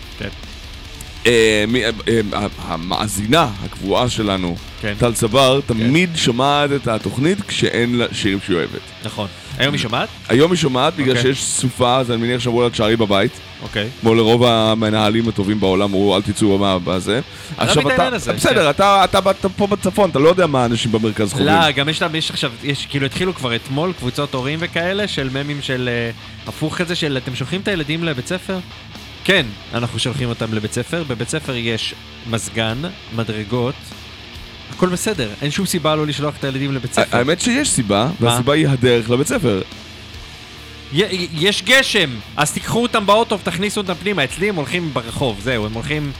המאזינה הקבועה שלנו, כן. טל צבר, תמיד שומעת את התוכנית כשאין לה שירים שהיא אוהבת. נכון. היום היא שומעת? היום היא שומעת בגלל אוקיי. שיש סופה, אז אני מניח שאמרו לה תשארי בבית. אוקיי. כמו לרוב המנהלים הטובים בעולם, אמרו אל תצאו מה- בזה. עכשיו מבין את אתה, בסדר, כן. אתה פה בצפון, אתה לא יודע מה האנשים במרכז חווים. לא, גם יש, עכשיו, יש כאילו התחילו כבר אתמול קבוצות הורים וכאלה של ממים של אה, הפוך כזה של אתם שולחים את הילדים לבית ספר? כן, אנחנו שולחים אותם לבית ספר, בבית ספר יש מזגן, מדרגות, הכל בסדר, אין שום סיבה לא לשלוח את הילדים לבית ספר. האמת שיש סיבה? והסיבה היא הדרך לבית ספר. יש גשם, אז תיקחו אותם באוטו ותכניסו אותם פנימה, אצלי הם הולכים ברחוב, זהו, הם הולכים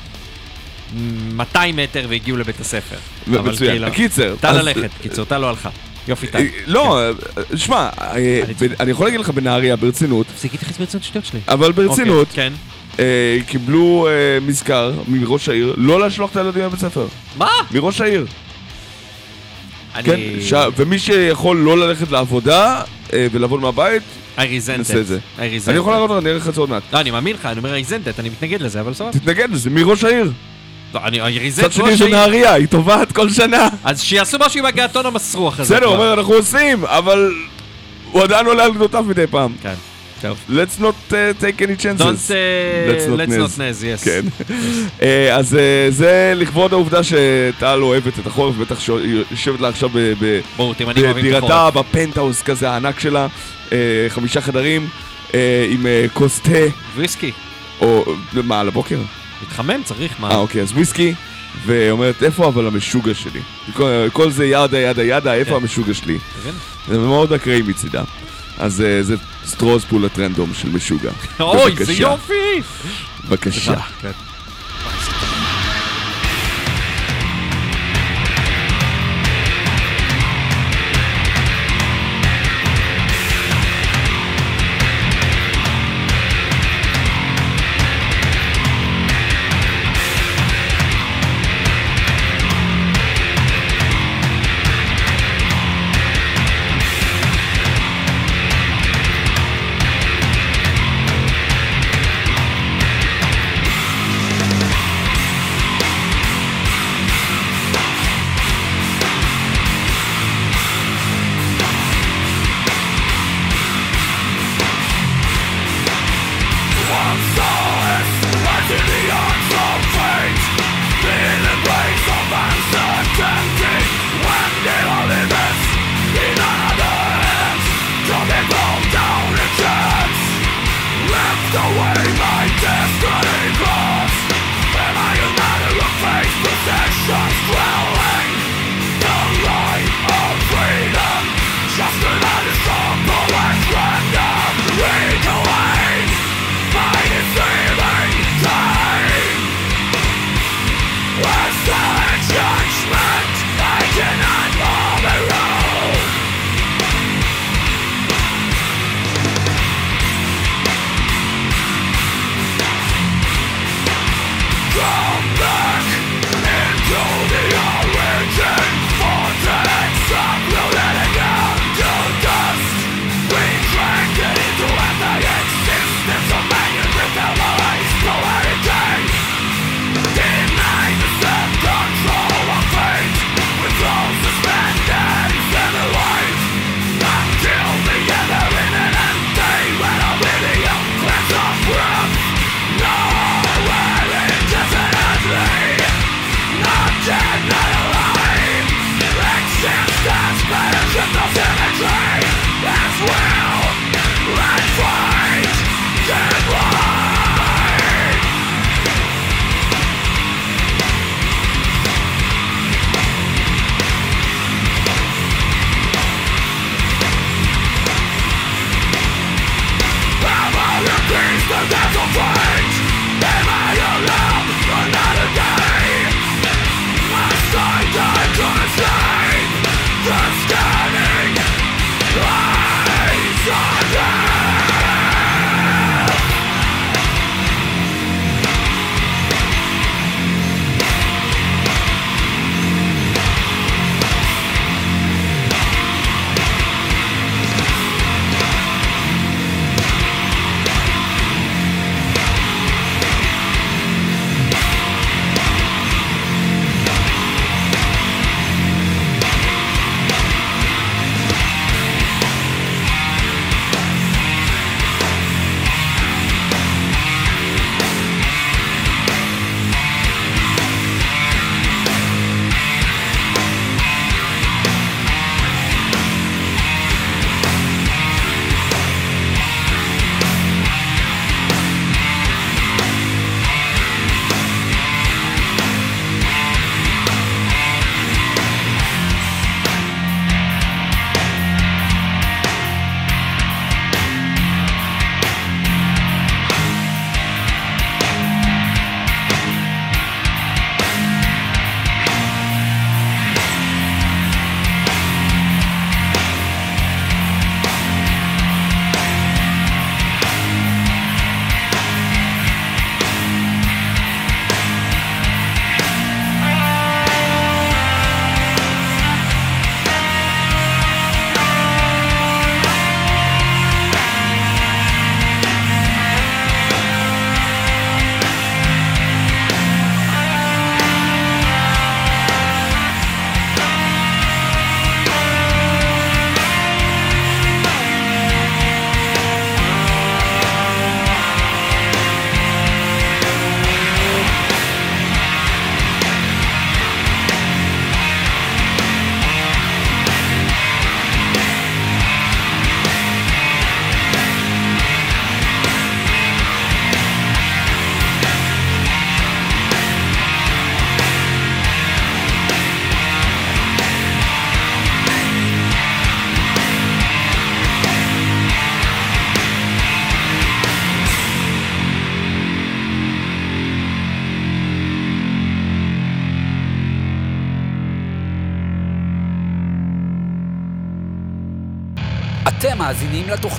200 מטר והגיעו לבית הספר. מצוין. כאילו- קיצר. טל ללכת, קיצור, טל לא הלכה. יופי טל. אה, לא, אה, שמע, אה, אני יכול להגיד לך בנהריה, ברצינות, תפסיק להתייחס ברצינות שטויות שלי. אבל ברצינות, אוקיי, כן. אה, קיבלו אה, מזכר מראש העיר לא לשלוח את הילדים לבית ספר. מה? מראש העיר. אני... כן, ש- ומי שיכול לא ללכת לעבודה אה, ולעבוד מהבית, I resent נעשה את זה. it. I resent אני יכול. להראות לך, אני אראה לך את זה עוד מעט. לא, אני מאמין לך, אני אומר I resent it, אני מתנגד לזה, אבל סבבה. תתנגד לזה, מראש העיר. לא, אני I resent צד שני ראש זה העיר. נהריה, היא תובעת כל שנה. אז שיעשו משהו עם הגעתון המסרוח הזה. בסדר, הוא. אומר, אנחנו עושים, אבל הוא עדיין עולה על גדותיו מדי פעם. כן, טוב. Let's not uh, take any chances. Don't uh, Let's not let's nez. not nez, yes. כן. [laughs] אה, אז אה, זה לכבוד העובדה שטל אוהבת את החורף, בטח שהיא יושבת לה עכשיו בדירתה. בפנטהאוס כזה הענק שלה, אה, חמישה חדרים, אה, עם אה, כוס תה, וויסקי. או... מה, על הבוקר? מתחמם, צריך, מה? אה, אוקיי, אז וויסקי, ואומרת, איפה אבל המשוגע שלי? כל- כל זה ידה ידה ידה, איפה כן. המשוגע שלי? זה מאוד אקראי מצידה. אז אה, זה סטרוז פולת רנדום של משוגע. אוי, זה. יופי! בבקשה.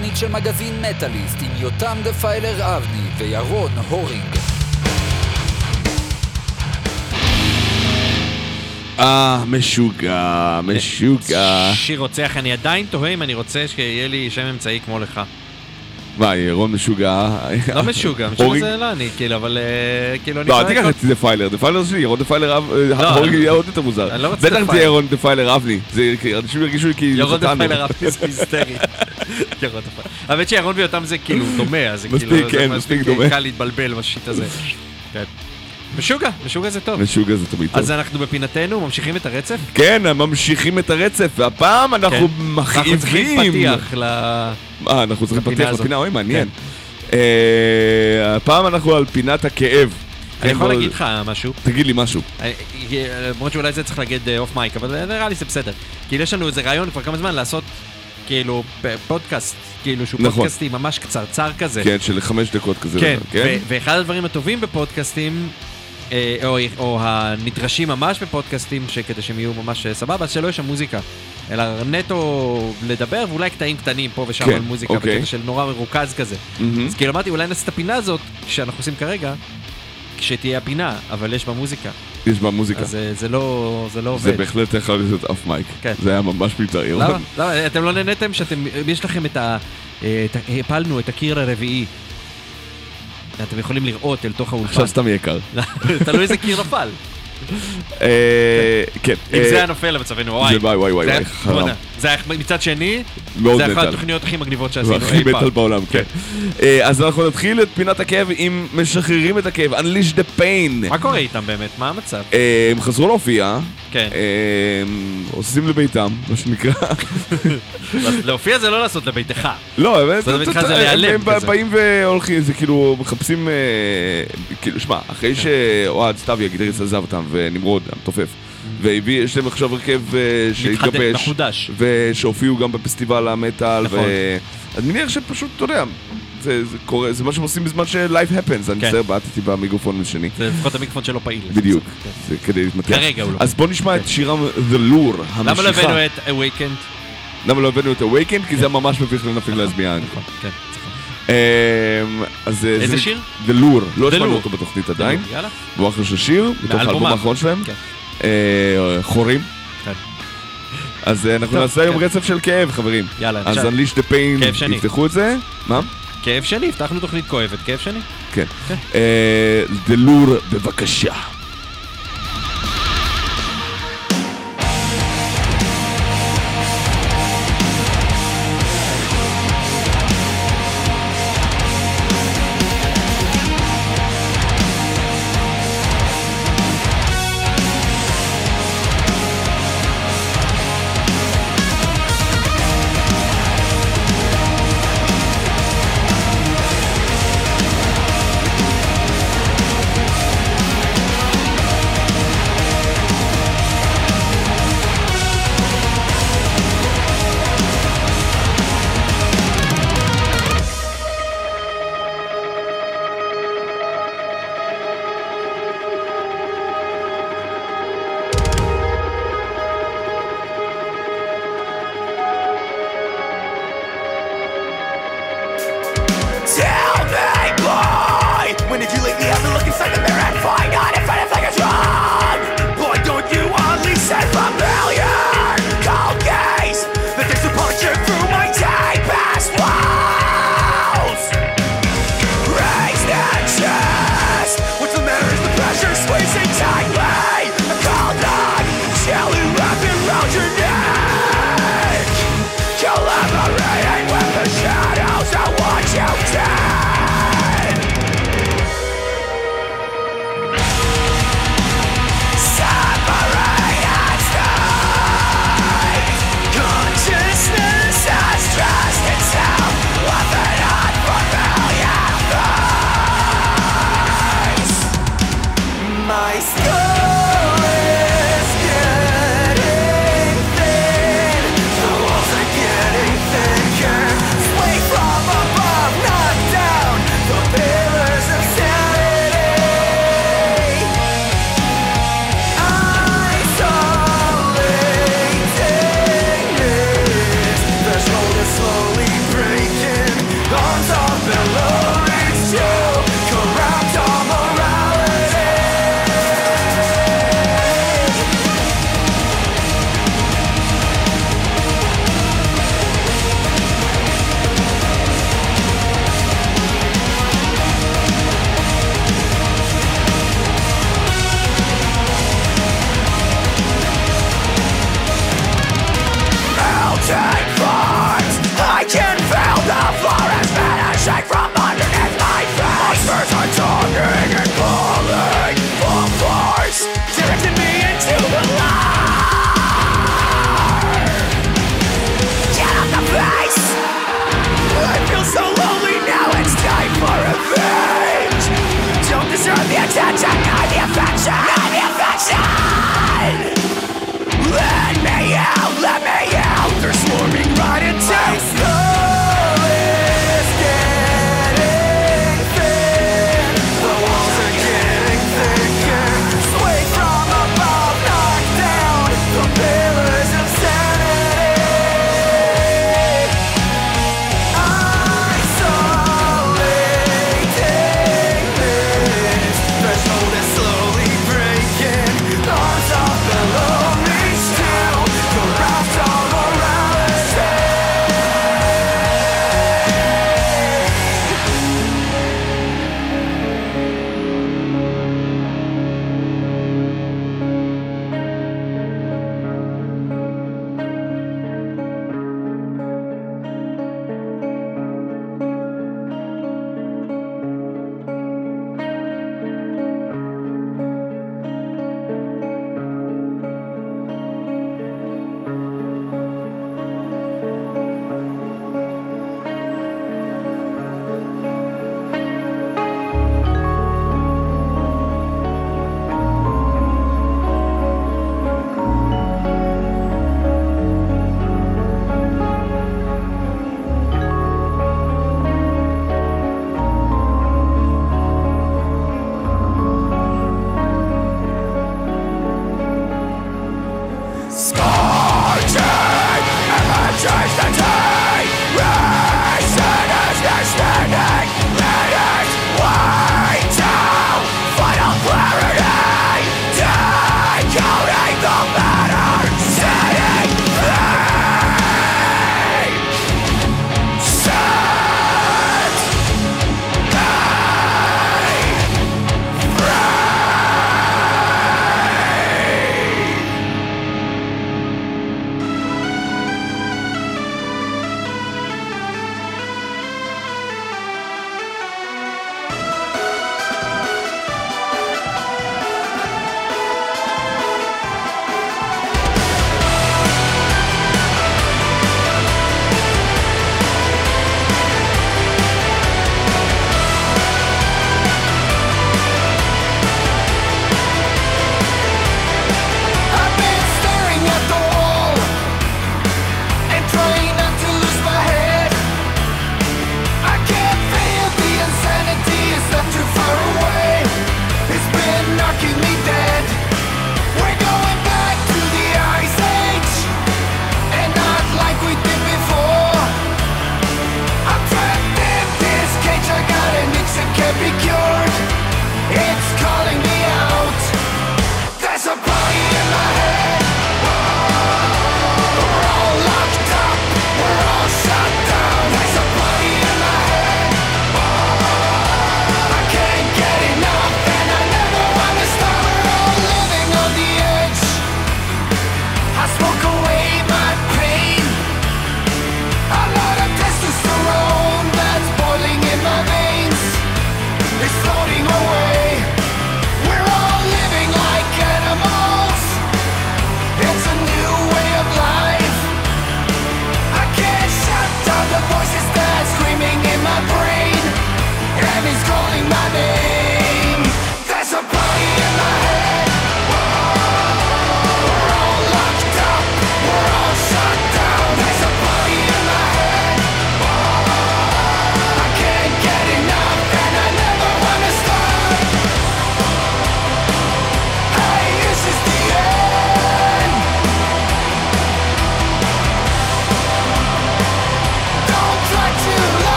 לתוכנית של מגזין מטאליסט עם יותם דפיילר אבני וירון הורינג. אה, משוגע, משוגע. שיר רוצח, אני עדיין תוהה אם אני רוצה שיהיה לי שם אמצעי כמו לך. מה, ירון משוגע? לא משוגע, משוגע? זה לא אני, כאילו, אבל אה, כאילו אני לא, אל תיקח את דפיילר, דפיילר שלי, ירון דפיילר אב... לא, הורינג אני- יהיה עוד יותר מוזר. אני לא רוצה בטח זה. ירון דפיילר אבני. זה, אנשים ירגישו לי כאילו... ירון חתנו. דפיילר אבני זה היסטרי. [laughs] האמת שירון ויותם זה כאילו דומה, אז זה מספיק, כאילו... זה כן, מספיק דומה. קל להתבלבל בשיט הזה. כן. משוגע, משוגע זה טוב. משוגע זה תמיד טוב. אז אנחנו בפינתנו, ממשיכים את הרצף? כן, ממשיכים את הרצף, והפעם אנחנו כן. אנחנו צריכים. פתיח ל... אה, אנחנו צריכים פתיח הזאת. לפינה, אוי, מעניין. אה, הפעם אנחנו על פינת הכאב. אני יכול כן, להגיד לך משהו, תגיד לי משהו. אה, אה, למרות שאולי זה צריך להגיד אוף מייק, אבל אה, נראה לי זה בסדר. כאילו יש לנו איזה רעיון כבר כמה זמן לעשות כאילו פודקאסט, כאילו שהוא נכון. פודקאסטי ממש קצרצר כזה. כן, של חמש דקות כזה. כן, כן? ואחד הדברים הטובים בפודקאסטים, אה, או, או הנדרשים ממש בפודקאסטים, שכדי שהם יהיו ממש אה, סבבה, אז שלא יהיה שם מוזיקה. אלא נטו לדבר, ואולי קטעים קטנים פה ושם כן, על מוזיקה, אוקיי. בקטע של נורא מרוכז כזה. מהמם. אז כאילו אמרתי, אולי נעשה את הפינה הזאת, שאנחנו עושים כרגע, כשתהיה הפינה, אבל יש בה מוזיקה. יש בה מוזיקה. אז אה, זה לא, זה לא זה עובד. בהחלט יכול להיות אף מייק. כן. זה היה ממש מיותר, ירון. למה? למה? אתם לא נהניתם שאתם, יש לכם. אה, את ה- הפלנו את הקיר הרביעי. אתם יכולים לראות אל תוך האולפן. עכשיו סתם יהיה קר. [laughs] תלוי איזה קיר נפל. אה, כן. אם אה, זה היה נופל למצבנו, וואי. זה וואי וואי וואי, חרם. זה היה מצד שני, זה אחת. התוכניות הכי מגניבות שעשינו אי פעם. מטאל בעולם, כן. אה, אז אנחנו נתחיל את פינת הכאב עם משחררים את הכאב, Unleash the pain. מה קורה איתם באמת? מה המצב? אה, הם חזרו להופיע, כן. אה, עושים לביתם, מה שנקרא. [laughs] להופיע זה לא לעשות לביתך. לא, הם-. באים והולכים, זה כאילו, מחפשים, כאילו, שמע, אחרי כן. שאוהד סתיו הגיטריסט עזב אותם, ונמרוד המתופף, והביא, יש להם עכשיו הרכב אה, שהתגבש, מחודש. ושהופיעו גם בפסטיבל המטאל, נכון. ו... אני מניח שפשוט, אתה יודע, זה זה קורה, זה מה שהם עושים בזמן ש-life happens, אני כן. מצטער, בעטתי במיקרופון השני. זה לפחות המיקרופון שלו פעיל. בדיוק, כן. זה כדי להתמתח. כרגע הוא לא. אז בוא נשמע את כן. שירם The Lure, המשיכה. למה לא הבאנו את Awakened? למה לא הבאנו את Awakened? כי זה היה ממש מביך לנפיל להצביע. נכון, כן. נכון. אמ, אז איזה זה- שיר? The Lure, לא השמענו. אותו בתוכנית עדיין, יאללה. והוא אחלה של שיר, בתוך. האלבום האחרון שלהם, חורים. כן. אז אה, אנחנו נעשה היום כן. רצף של כאב, חברים. יאללה, אז Unleash the Pain. תפתחו את זה. מה? כאב שני, הבטחנו תוכנית כואבת, כאב שני. כן. אה, The Lure, בבקשה.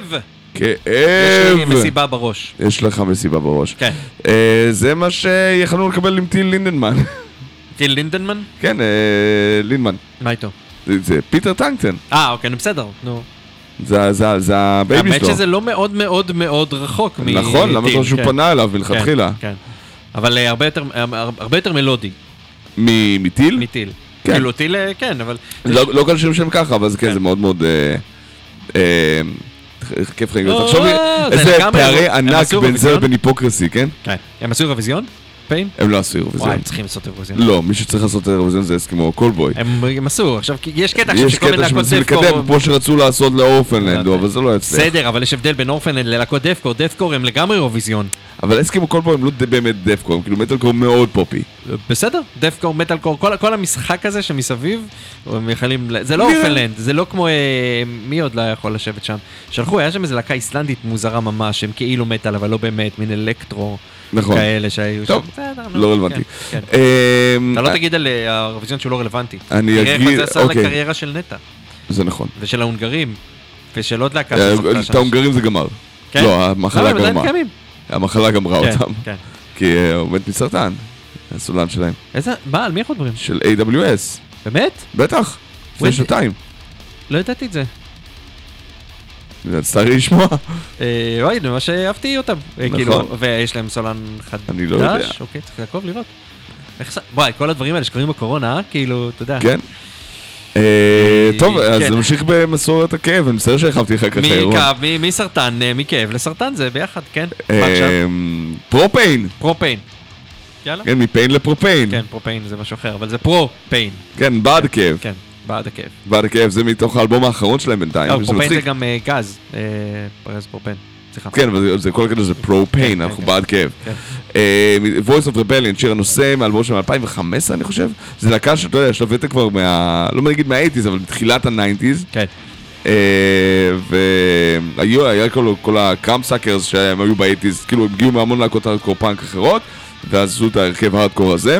כאב! יש לי כאב! מסיבה בראש. יש לך מסיבה בראש. כן. אה, זה מה שיכלנו לקבל עם טיל לינדנמן. טיל לינדנמן? כן, אה, לינדמן. מה איתו? זה- זה פיטר טנקטן. אה, אוקיי, בסדר, נו. זה- זה זה הבייבי האמת שלו. שזה לא מאוד מאוד מאוד רחוק מ... נכון, למה אתה שהוא כן. פנה אליו כן, מלכתחילה? כן. אבל אה, הרבה יותר- אה, הרבה יותר מלודי מ- מטיל? מטיל. כן. כאילו טיל, אה, כן, אבל... לא לא כל שירים שהם ככה, אבל זה כן, כן. זה מאוד מאוד... אה, אה, כיף. או, תחשוב לי, זה איזה פערי ענק בין זה? לבין היפוקרסי, כן? כן. הם עשו אירוויזיון? פיין? הם לא עשו וואי, אירוויזיון. הם צריכים לעשות אירוויזיון. לא, מי שצריך לעשות את האירוויזיון זה אסקימו קולבוי. הם עשו, עכשיו, יש קטע עכשיו יש שכל מיני קטע להקות דפקור... לקדם, כמו שרצו לעשות לאורפנלנד, לא. אבל זה לא יצליח. בסדר, אבל יש הבדל בין אורפנד ללהקות דפקור, דפקור הם לגמרי אירוויזיון. אבל אסקימו קולבוי הם לא באמת דפקו, הם כאילו מטאלקור מאוד פופי. בסדר, דפקור, מטאלקור, כל, המשחק הזה שמסביב, הם יכולים, זה לא נראה. אורפנלנד, זה לא כמו, אה, מי עוד לא יכול לשבת שם? שלחו, היה שם איזה להקה איסלנדית מוזרה ממש, הם כאילו מטאל, אבל לא באמת, מין אלקטרו, נכון. כאלה שהיו טוב, שם. בסדר, לא רלוונטי. כן, כן. אמ, אתה לא תגיד על אה, האירוויזיון שהוא לא רלוונטי. אני תראה איך אגיד- זה עשה אוקיי. לקריירה של נטע, זה נכון. ושל ההונגרים, ושל עוד להקה אה, את שם. ההונגרים זה גמר. כן? לא, המחלה הם עדיין גמרה. קיימים. המחלה גמרה כן, אותם. כן. כי אה, מת מסרטן. הסולן שלהם. איזה, מה, על מי אנחנו מדברים? של AWS. באמת? בטח. לפני וואי, שנתיים. לא ידעתי את זה. לי לשמוע. אה, וואי, ממש אהבתי אותם. אה, נכון. כאילו, ויש להם סולן חדש. אני לא יודע. אוקיי, צריך לעקוב לראות. וואי, כל הדברים האלה שקורים בקורונה? כאילו, אתה יודע. כן. אה, טוב, אז כן. נמשיך במסורת הכאב, אני מצטער שהרחבתי לך ככה אירוע. מסרטן, מכאב לסרטן זה ביחד, כן. פרופיין. פרופיין. יאללה. כן, מ pain ל Pro-Pain. כן, Pro-Pain זה משהו אחר, אבל זה pro-pain. כן, בעד הכאב. כן, בעד הכאב. בעד הכאב, זה מתוך האלבום האחרון שלהם בינתיים. לא, וזה Pro-Pain זה. גם אה, גז. אה, Pro-Pain. סליחה. כן, אבל זה- כל הקטע זה pro-pain, כן, אנחנו כן. בעד כאב. כן. אה, Voice of Rebellion, שיר הנושא מאלבום של 2015 אני חושב. זה להקה שאתה יודע, יש לה ותק כבר מה... לא נגיד מה-80's, אבל מתחילת ה-90's. כן. והיו, היה כל, כל ה Crumbsuckers שהם היו ב-80's, כאילו הם הגיעו מהמון להקות הארדקור פאנק אחרות, ואז עשו את ההרכב הארדקור הזה.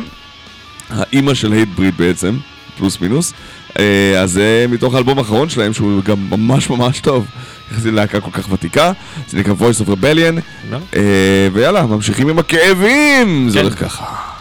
האימא של Hatebreed בעצם, פלוס מינוס. אה, אז זה מתוך האלבום האחרון שלהם, שהוא גם ממש ממש טוב. יחסית להקה כל כך ותיקה, זה נקרא Voice of Rebellion, לא? אה, ויאללה, ממשיכים עם הכאבים! זה כן. הולך ככה.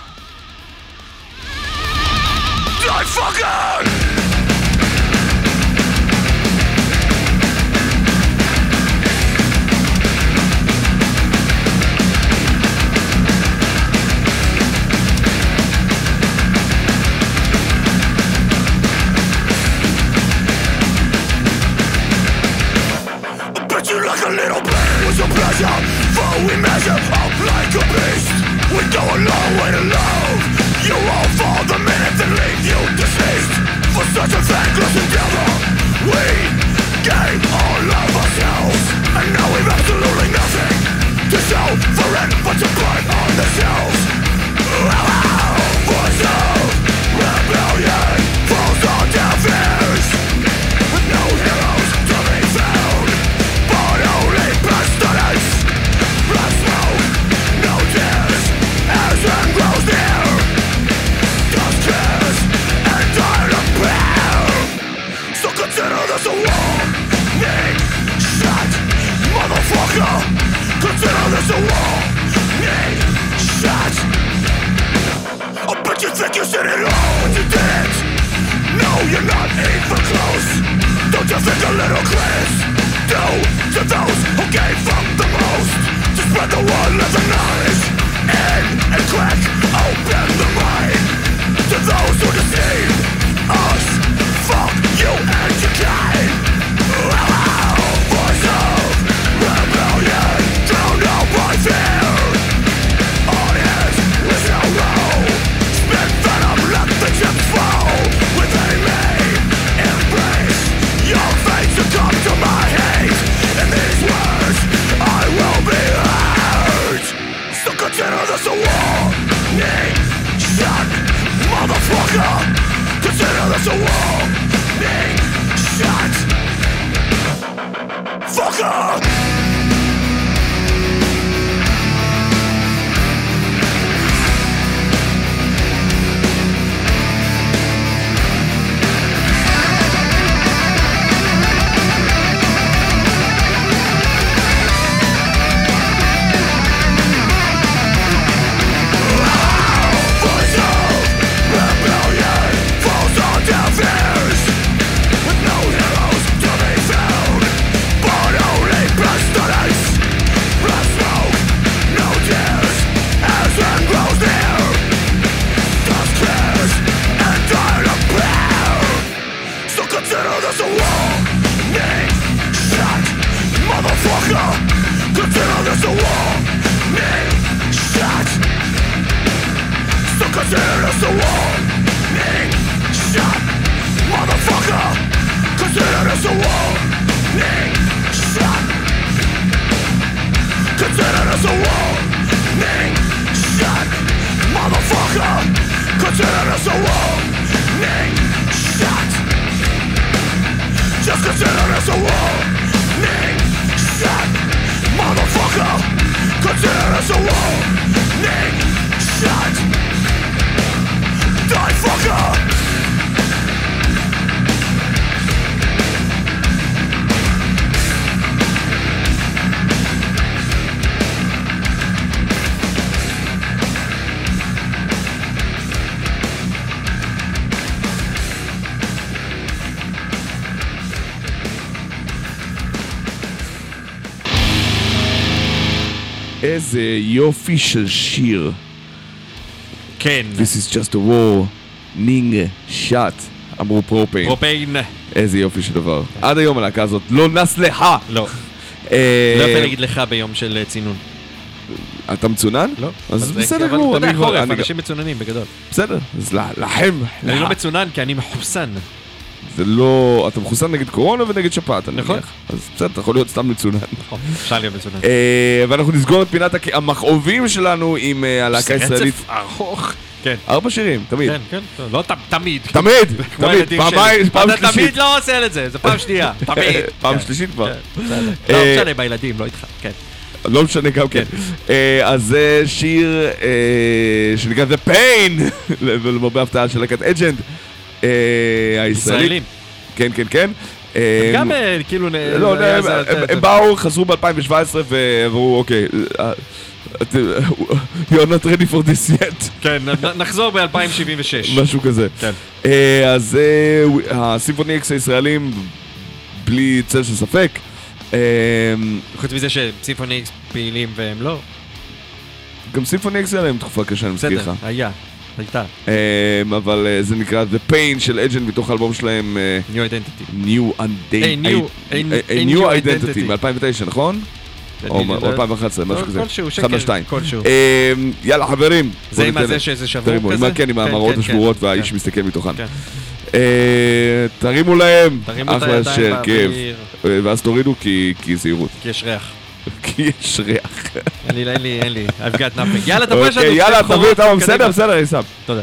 It all you didn't No, you're not even close. Don't you think a little grace? Do to those who gave from the most. To spread the word of the knowledge In and crack open the mind. To those who deceive us Fuck you and your kind איזה יופי של שיר. כן. This is just a warning shot. אמרו פרופיין. פרופיין. איזה יופי של דבר. עד היום הלהקה הזאת לא נסלחה. לא. אה, לא יפה להגיד לך ביום של אה, צינון. אתה מצונן? לא. אז זה- בסדר גמור. אתה יודע, חורף, אנשים מצוננים בגדול. בסדר, אז לכם. אני לא לך. מצונן כי אני מחוסן. זה לא... אתה מחוסן נגד קורונה ונגד שפעת, אני נכון. מניח. אז בסדר, אתה יכול להיות סתם מצונן. נכון, אפשר להיות מצונן. אה, ואנחנו נסגור את פינת המכאובים שלנו עם אה, הלהקה הישראלית. רצף ארוך. כן. ארבע שירים, תמיד. כן, כן, לא ת- תמיד. תמיד, [laughs] תמיד, פעמיים. פעם אתה שלישית. תמיד לא עושה את זה, זה פעם שנייה. [laughs] תמיד. [laughs] פעם כן, שלישית כבר. כן. לא אה, משנה, בילדים, לא איתך. כן. לא משנה גם כן. אה, אז זה שיר אה, שנקרא The Pain, ולמרבה הפתעה של להקת אג'נט אה, הישראלית. ישראלים. כן, כן, כן. אה, גם אה, כאילו... לא, היה הם- באו, חזרו ב-2017 ואמרו, אוקיי, אה, [laughs] you're not ready for this yet, כן, נחזור ב-2076. משהו כזה. כן. אה, אז אה, הסימפוני אקס הישראלים, בלי צל של ספק, אה, חוץ מזה שצימפוני איקס פעילים והם לא. גם סימפוני אקס היה להם תקופה קשה, אני מזכיר לך. בסדר, היה. הייתה. Um, אבל uh, זה נקרא The Pain של אג'נט מתוך האלבום שלהם uh, New Identity. New, Undate- A new- Identity identity. מ-2009, נכון? או אני מ- לא- או 2011, משהו כזה. כלשהו, אחד שקר, מהשתיים. כלשהו. Um, יאללה חברים. זה עם הזה שזה שבור כזה? כן, עם כן, המראות כן, השבורות כן. והאיש כן. מסתכל מתוכן. כן. תרימו להם, תרימו את הידיים. באוויר, אה, ואז תורידו כי זהירות. כי יש ריח. כי יש ריח. אין לי, אין לי, אין לי. I've got nothing. יאללה, תבוא, יש לנו שתי יאללה, תביאו אותם. בסדר, בסדר, אני שם. תודה.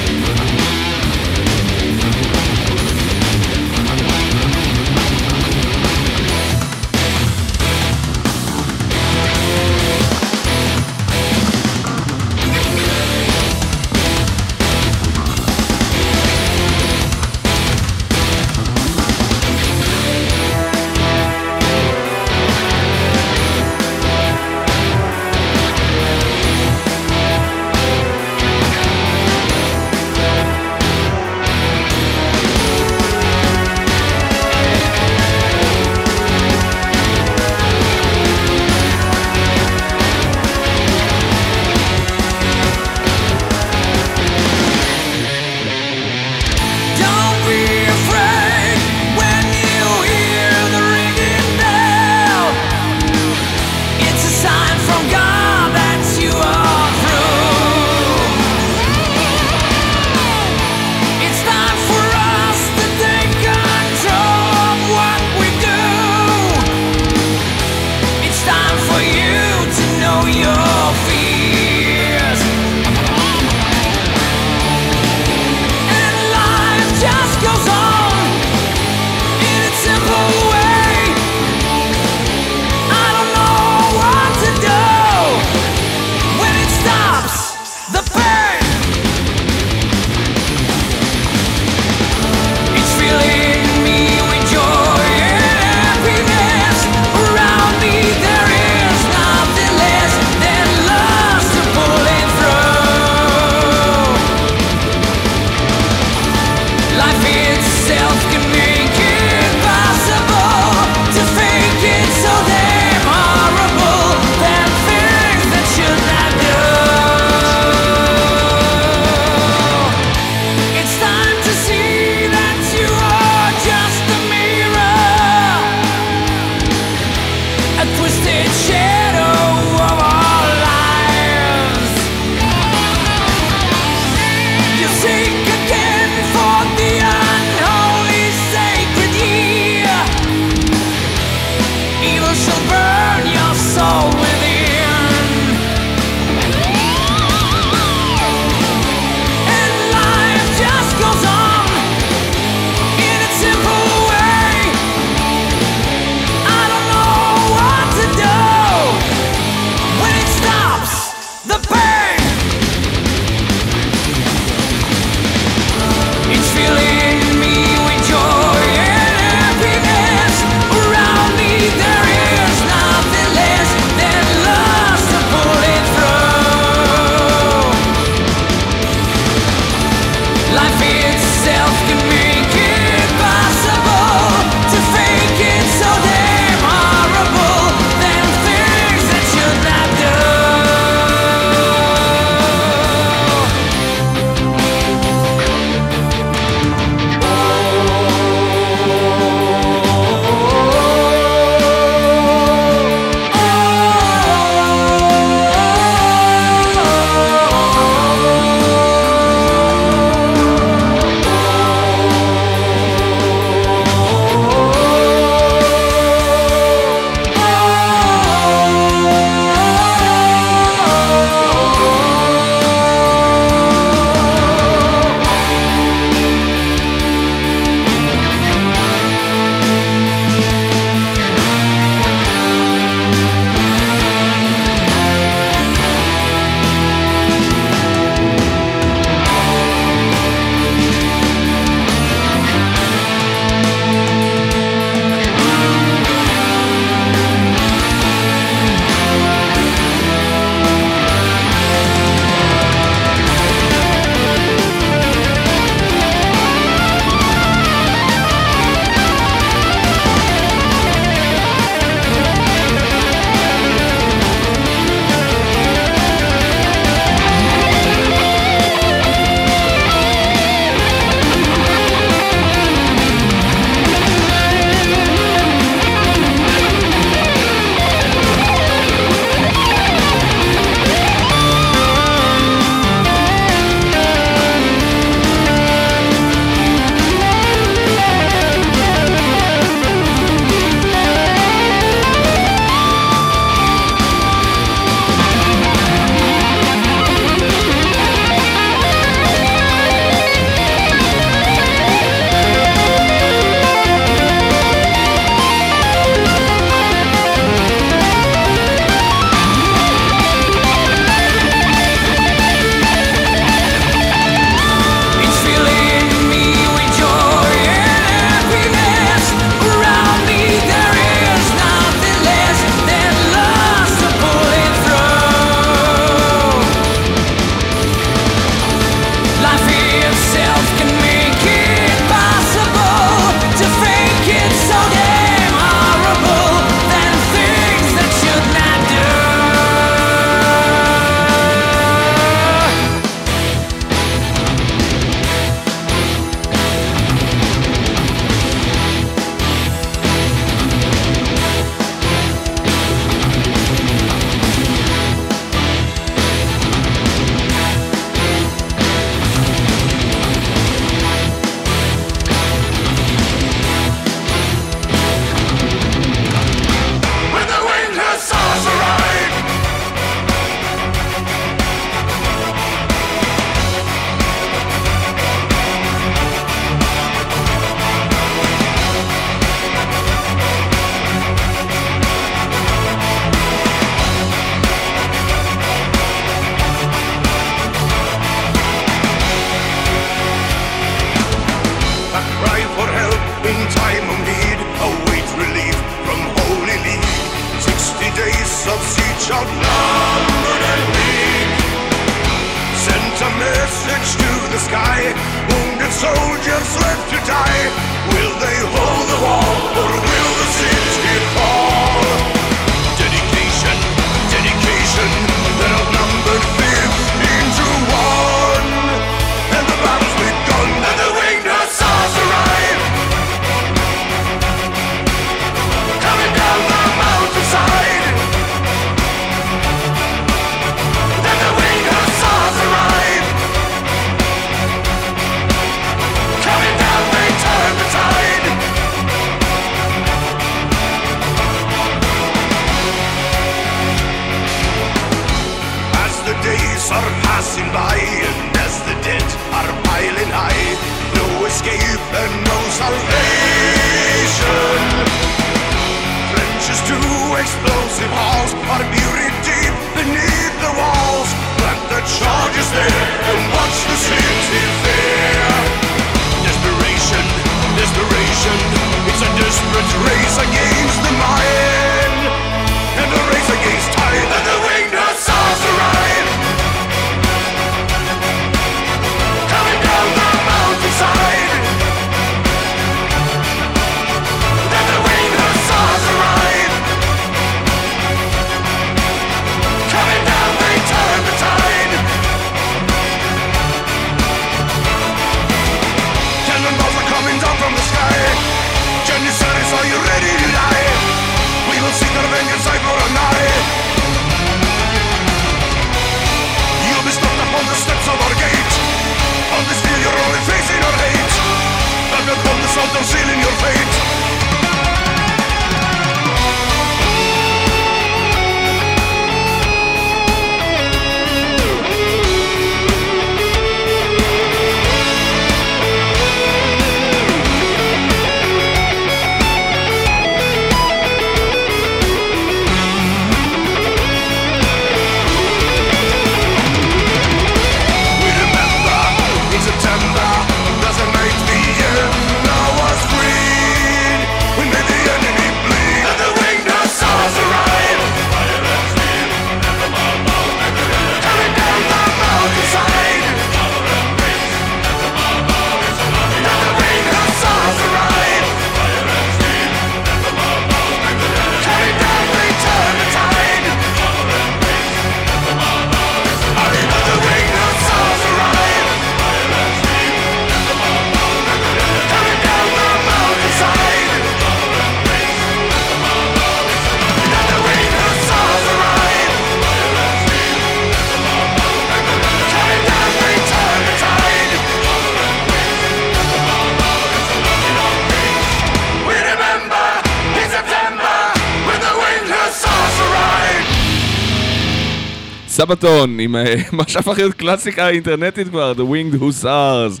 Sabaton, עם אה, [laughs] מה שהפך להיות קלאסיקה אינטרנטית כבר, The Winged Hussars.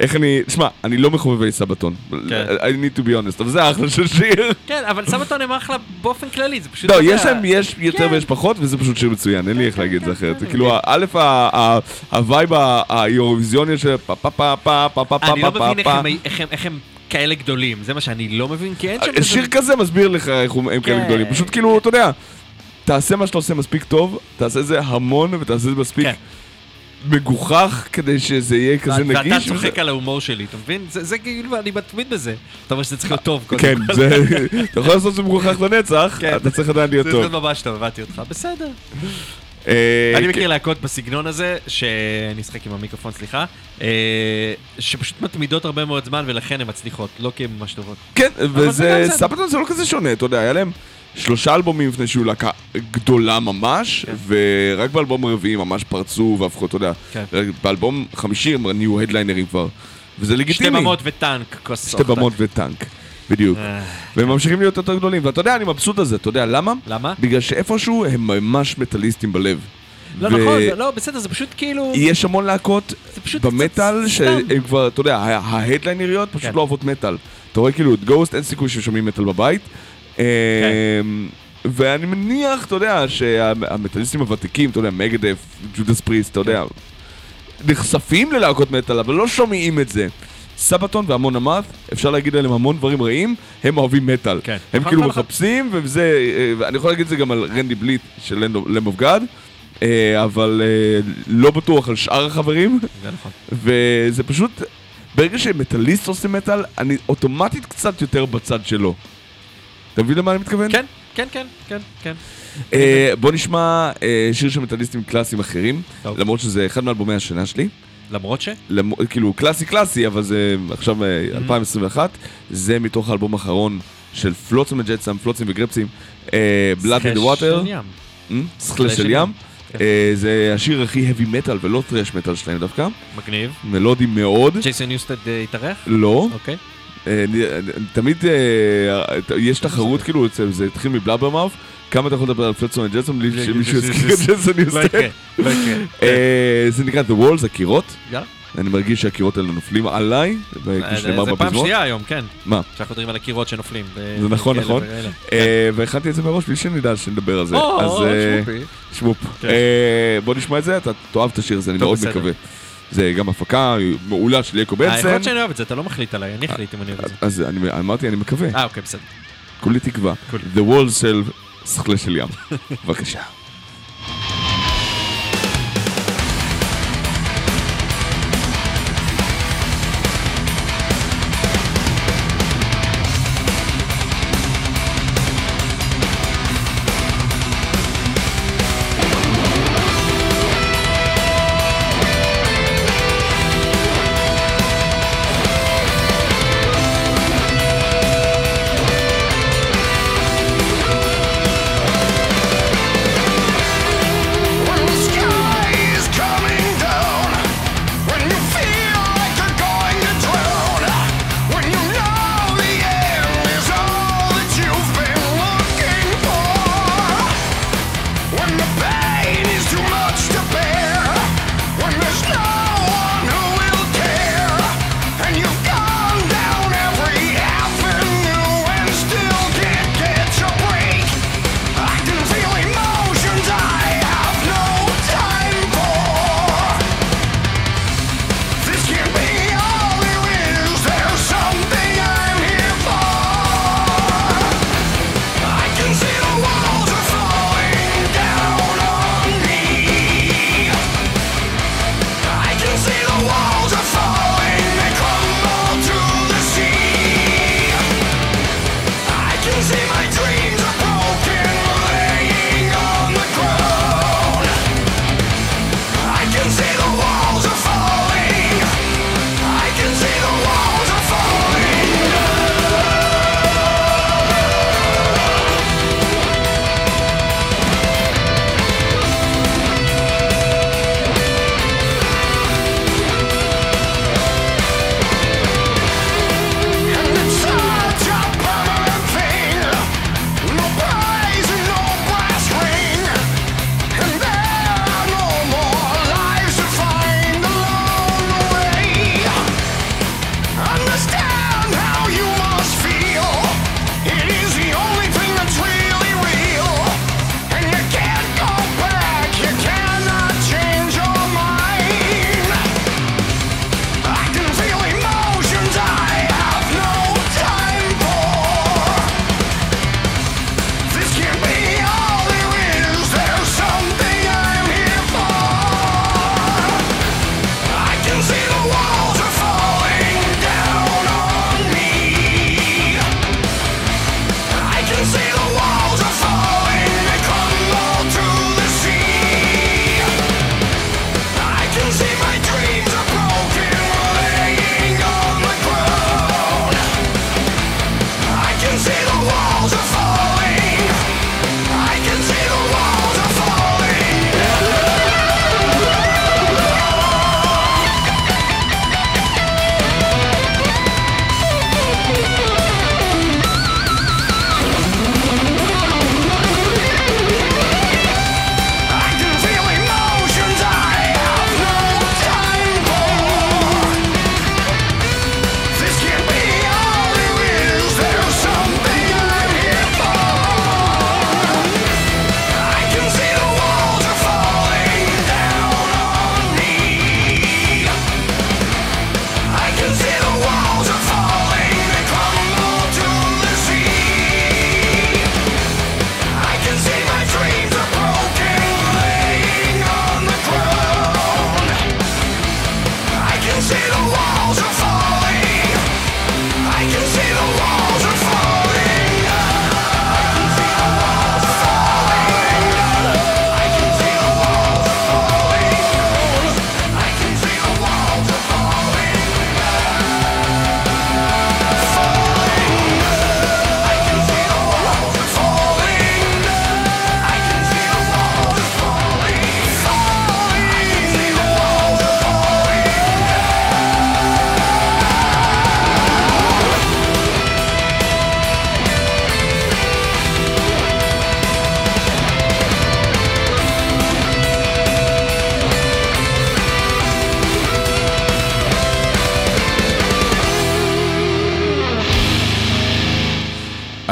איך אני, שמע, אני לא מחובבי Sabaton. כן. I need to be honest, אבל זה אחלה של שיר. [laughs] כן, אבל Sabaton הם אחלה באופן כללי, זה פשוט... לא, יודע, יש להם, יש יותר כן. ויש פחות, וזה פשוט שיר מצוין, אין לי איך להגיד את זה אחרת. כן, כאילו, כן. א', ה vibe האירוויזיוני של פה פה פה פה פה פה פה אני לא פה מבין איך פה הם- כאלה גדולים, זה מה שאני לא מבין, כי אין שם... אה, שיר כזה מסביר לך איך הם כאלה כן. גדולים. פשוט כאילו, אתה יודע, תעשה מה שאתה עושה מספיק טוב, תעשה את זה המון ותעשה את זה מספיק כן. מגוחך כדי שזה יהיה כזה ואתה נגיש. צוחק וזה- על ההומור שלי, אתה מבין? זה זה כאילו, אני מתמיד בזה. אתה אומר שזה צריך להיות טוב, קודם כן. זה, [laughs] אתה יכול לעשות את זה מגוחך לנצח, כן. אתה צריך עדיין להיות זה טוב. להיות ממש טוב, הבנתי אותך, בסדר. אה, אני כן. מכיר להקות בסגנון הזה, שאני אשחק עם המיקרופון, סליחה, אה, שפשוט מתמידות הרבה מאוד זמן ולכן הן מצליחות, לא כי הן ממש טובות. כן, זה וזה. סבתון זה לא כזה שונה, אתה יודע, היה להם שלושה אלבומים לפני שהיו להקה גדולה ממש, כן. ורק באלבום הרביעי ממש פרצו והפכו, אתה יודע, כן. באלבום חמישי הם נהיו הדליינרים כבר, וזה לגיטימי. שתי במות וטנק, כוס שתי במות וטנק, בדיוק. אה, והם ממשיכים להיות יותר גדולים, ואתה יודע, אני מבסוט על זה, אתה יודע למה? למה? בגלל שאיפשהו הם ממש מטאליסטים בלב. לא ו- נכון, לא, בסדר, זה פשוט כאילו... יש המון להקות במטאל שהם. כבר, אתה יודע, ההדליינריות פשוט כן. לא אוהבות מטאל. אתה רואה כאילו את גוסט, אין סיכוי ששומעים מטאל בבית. אמ, ואני מניח, אתה יודע, שהמטאליסטים הוותיקים, אתה יודע, מגדף, ג'ודס פריסט, אתה יודע, נחשפים ללהקות מטאל, אבל לא שומעים את זה. סבתון והמון אמרת, אפשר להגיד עליהם המון דברים רעים, הם אוהבים מטאל. כן. הם נכון, כאילו נכון. מחפשים, וזה, אה, ואני יכול להגיד את זה גם על רנדי בליט של למב אוף גאד, אבל אה, לא בטוח על שאר החברים, זה נכון. וזה פשוט, ברגע שמטאליסט עושה מטאל, אני אוטומטית קצת יותר בצד שלו. אתה מבין למה אני מתכוון? כן, כן, כן, כן, כן. אה, בוא נשמע אה, שיר של מטאליסטים קלאסיים אחרים. למרות שזה אחד מאלבומי השנה שלי. למרות ש... למ- כאילו קלאסי קלאסי, אבל זה עכשיו אה, Mm-hmm. 2021, זה מתוך האלבום האחרון של פלוצים וג'טסם, פלוצים וגרפסים, בלאד של ים. סכלה של ים. כן. אה, זה השיר הכי heavy metal ולא טרש metal שלהם דווקא, מגניב. מלודי מאוד, ג'ייסון יוסטד התארח? לא, אוקיי. אה, אה, תמיד אה, יש תחרות כאילו, זה התחיל מבלאברמאף. כמה אתה יכול לדבר על פלטסון וג'סון בלי שמישהו יזכיר את ג'סון יוסטר? לא לא זה נקרא The Walls, הקירות. אני מרגיש שהקירות האלה נופלים עליי, כפי שנאמר בפזמון. זה פעם שנייה היום, כן. מה? שאנחנו מדברים על הקירות שנופלים. זה נכון, נכון. והכנתי את זה מראש בלי שנדע שנדבר על זה. או, שמופי. שמופ. כן. בוא נשמע את זה, אתה תאהב את השיר הזה, אני מאוד מקווה. זה גם הפקה מעולה של יקו בנסן. אה, יכול להיות שאני אוהב את זה, אתה לא מחליט עליי, אני אחליט אם אני אוהב את זה. אז אמרתי, אני מקווה. אה, אוקיי, בסדר. כולי תקווה. The wall של שכלי של ים. [laughs] בבקשה.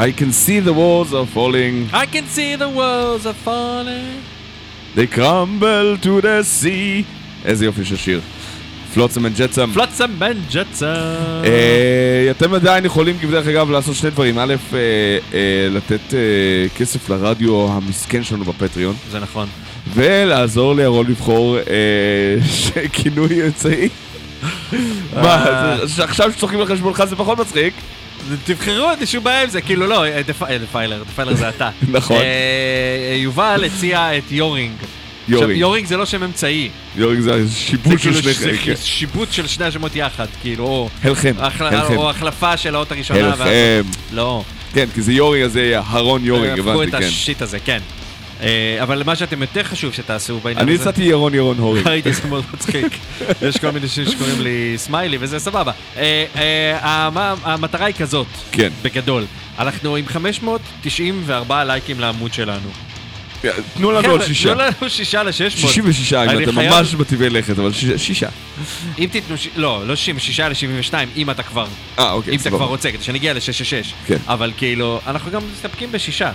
I can see the walls are falling, I can see the walls are falling. they crumble to the sea. איזה יופי של שיר. פלוצם אנד ג'טסם. פלוצם בן ג'טסה. אה, אתם עדיין יכולים, דרך אגב, לעשות שני דברים. א', אה, אה, לתת כסף לרדיו המסכן שלנו בפטריון, זה נכון. ולעזור לירון לבחור כינוי אמצעי. מה, עכשיו שצוחקים על חשבונך זה פחות מצחיק. תבחרו, בעיה עם זה, כאילו לא, אה, דפ- אה, דפיילר, דפיילר זה אתה. [laughs] נכון. אה, יובל הציע את יורינג. יורינג. יורינג זה לא שם אמצעי. יורינג זה זה שיבוש של כאילו שני חלקים. זה שיבוץ של שני השמות יחד, כאילו, או... הלחם, הלחם. או החלפה של האות הראשונה. הלחם. לא. כן, כי זה יורינג, אז זה יהיה הרון יורינג, הפכו הבנתי, את כן. השיט הזה, כן. אה, אבל מה שאתם יותר חשוב שתעשו בעניין אני הזה... הצעתי ירון ירון הורינג. ראיתי, [laughs] זה מאוד מצחיק. [laughs] יש כל מיני אנשים שקוראים לי סמיילי וזה סבבה. אה, אה, המטרה היא כזאת, כן. בגדול. אנחנו עם 594 לייקים לעמוד שלנו. תנו לנו עוד שישה. תנו לנו שישה ל-600. 66, אם אני אתם ממש בטבעי לכת, אבל שיש- שישה. אם תיתנו, לא, לא 66 ל-72, אם אתה כבר, אה, אוקיי, אם אתה סבבה. כבר רוצה, כדי שנגיע ל-666. כן. אבל כאילו, אנחנו גם מסתפקים בשישה.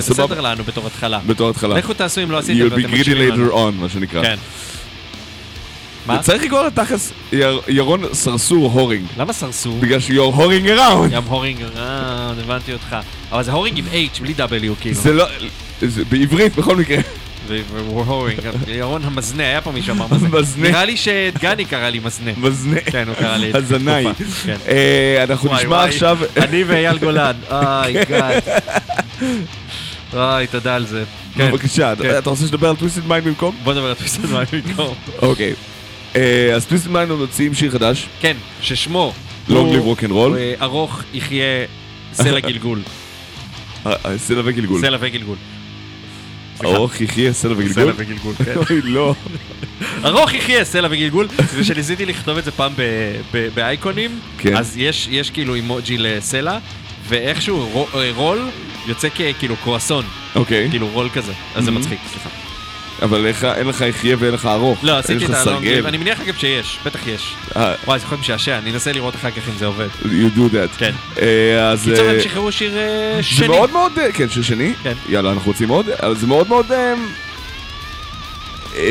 זה. בסדר לנו בתור התחלה. בתור התחלה. לכו תעשו אם לא עשיתם You'll be ואתם greedy מקשיבים לנו. later on, מה שנקרא. כן. מה? צריך לקרוא לתכלס יר- ירון סרסור הורינג. למה סרסור? בגלל ש-you're הורינג around. גם הורינג, אה, הבנתי אותך. אבל זה הורינג עם H, בלי W, כאילו. זה לא... זה בעברית בכל מקרה. ירון המזנה, היה פה מישהו אמר מזנה. נראה לי שדגני קרא לי מזנה. מזנה. כן, הוא קרא לי את זה. הזנאי. כן. אה, אנחנו נשמע עכשיו... אני ואייל גולן, [laughs] אוי גאד. אוי, תודה על זה. כן. בבקשה, כן. אתה רוצה שנדבר על Twisted Mind במקום? בוא נדבר על Twisted Mind במקום. אוקיי. אה, אז Twisted Mind מוציאים שיר חדש, כן, ששמו... Roll. הוא, אה, ארוך יחיה סלע גלגול. אה, אה, סלע וגלגול. סלע וגלגול. ארוך יחיה סלע וגלגול? סלע וגלגול, כן. אוי, לא. ארוך יחיה סלע וגלגול, וכשניסיתי לכתוב את זה פעם באייקונים, כן. אז יש כאילו אימוג'י לסלע, ואיכשהו רו- רול יוצא ככאילו קרואסון, אוקיי. כאילו רול כזה, אז זה Mhm. מצחיק, סליחה. אבל איך- אין לך יחיה ואין לך ארוך. לא, עשיתי את ה long. אני מניח אגב שיש, בטח יש. אה, וואי, זה יכול להיות משעשע, אני אנסה לראות אחר כך אם זה עובד. you do that. כן. אה, אז... קיצור, אה, הם שחררו שיר אה, זה שני. מאוד מאוד, כן, שיר שני. כן. יאללה, אנחנו רוצים עוד. זה מאוד מאוד אה,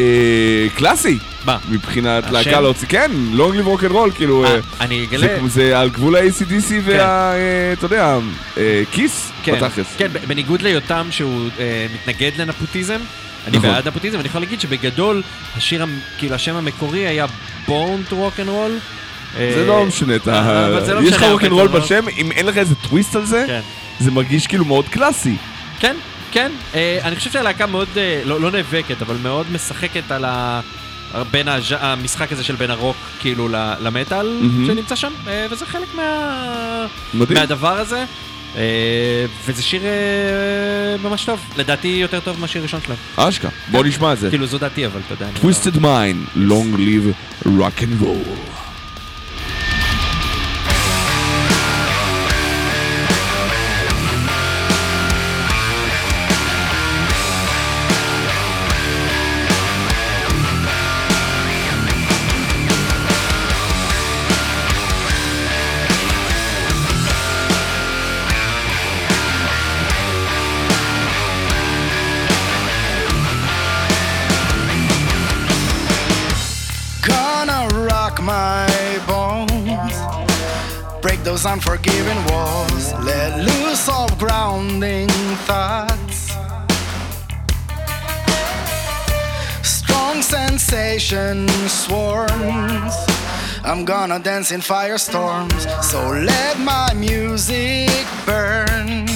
קלאסי. מה? מבחינת השם? להקה להוציא, כן, long live rock and roll, כאילו, אה, אה, אני אגלה... זה- זה על גבול ה-ACDC וה... אה, אתה יודע, אה, Kiss, כן, בתכלס. כן, בניגוד ליותם שהוא אה, מתנגד לנפוטיזם, אני נכון. בעד נפוטיזם, אני יכול להגיד שבגדול, השיר, כאילו השם המקורי היה to Rock and Roll. זה לא משנה את ה... אבל זה לא יש לך rock and roll בשם, אם אין לך איזה טוויסט על זה, כן. זה מרגיש כאילו מאוד קלאסי. כן, כן. אה, אני חושב שהלהקה מאוד, אה, לא, לא נאבקת, אבל מאוד משחקת על ה... בין הז'... המשחק הזה של בין הרוק כאילו למטאל מהמם. שנמצא שם, אה, וזה חלק מה... מדהים. מהדבר הזה. וזה שיר ממש טוב, לדעתי יותר טוב מהשיר הראשון שלהם. אשכרה, בוא נשמע את זה. כאילו זו דעתי אבל אתה יודע. לא- Twisted Mind, Long Live Rock and Roll. Those unforgiving walls, let loose all grounding thoughts. Strong sensation swarms. I'm gonna dance in firestorms, so let my music burn.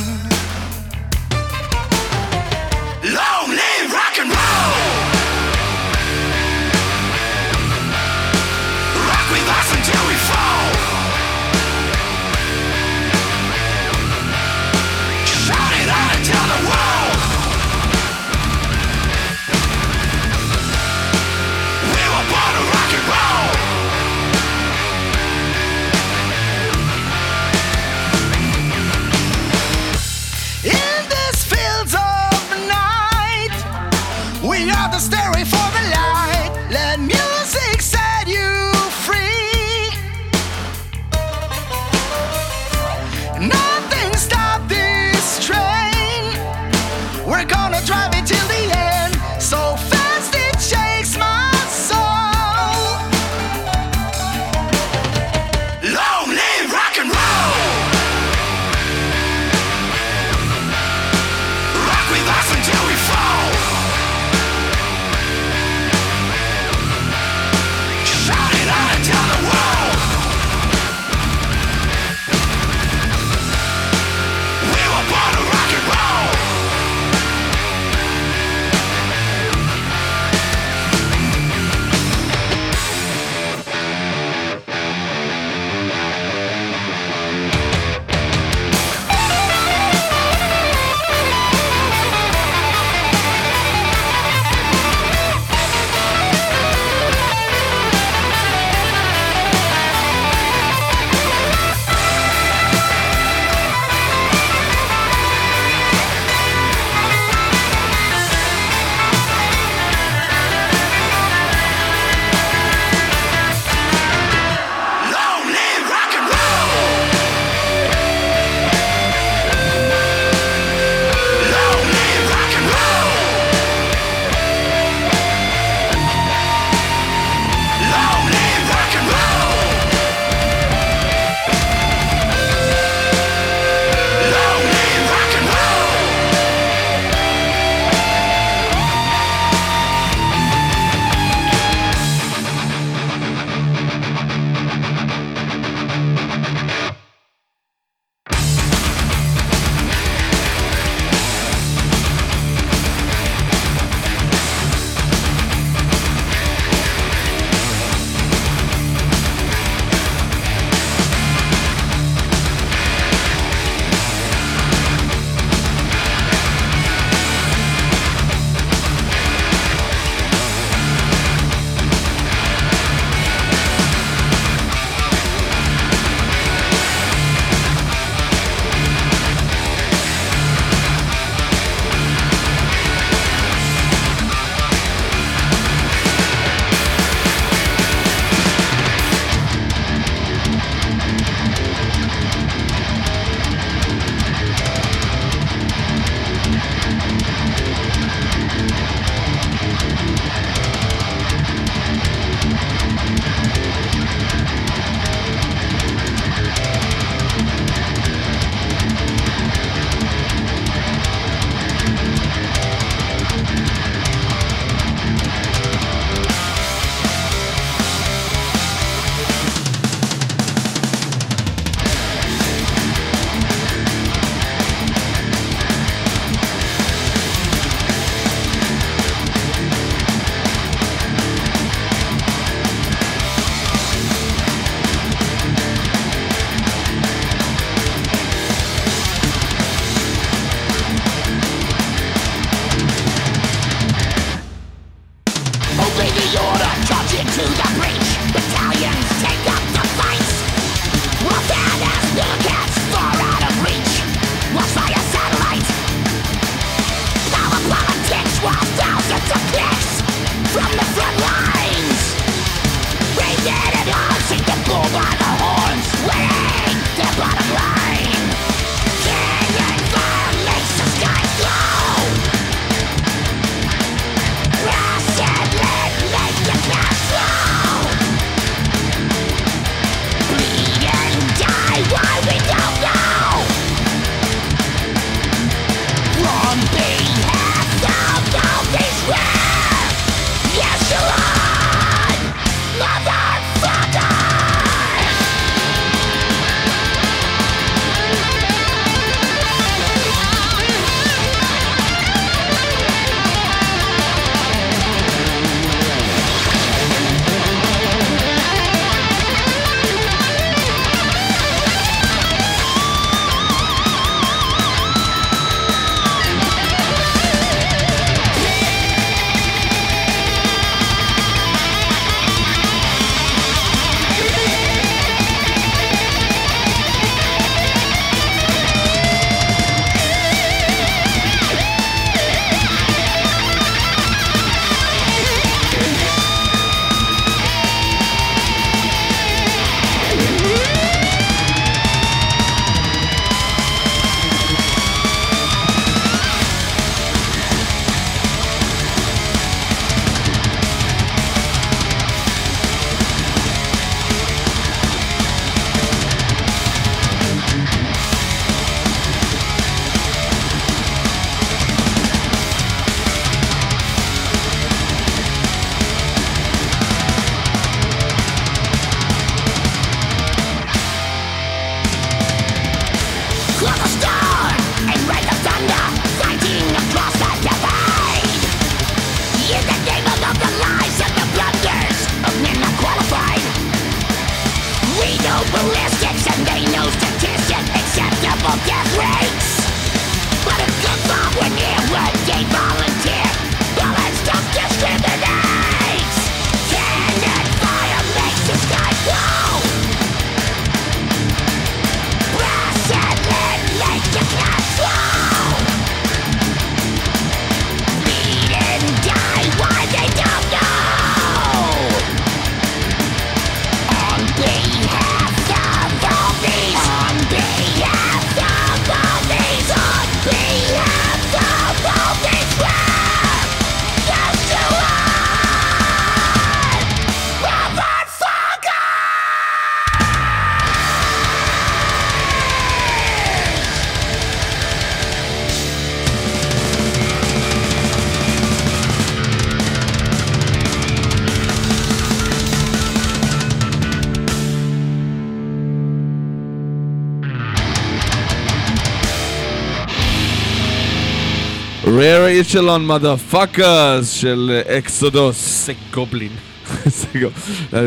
Echelon motherfuckers של אקסודוס. זה גובלין. [laughs] גם-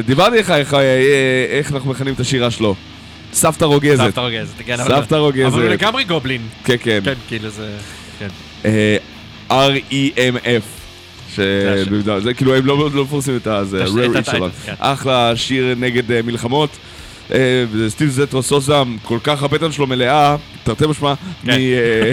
דיברתי לך איך- אה, איך אנחנו מכנים את השירה שלו. סבתא רוגזת. סבתא רוגזת. כן, סבתא רוגזת. אבל הוא לגמרי גובלין. כן, כן. כן, כאילו זה... כן. אה, R-E-M-F. זה כאילו הם לא לא מפרסמים את הזה, echelon. כן. אחלה שיר נגד אה, מלחמות. אה, סטיב זטרו סוסה, כל כך הבטן שלו מלאה, תרתי משמע, מ... כן. אה,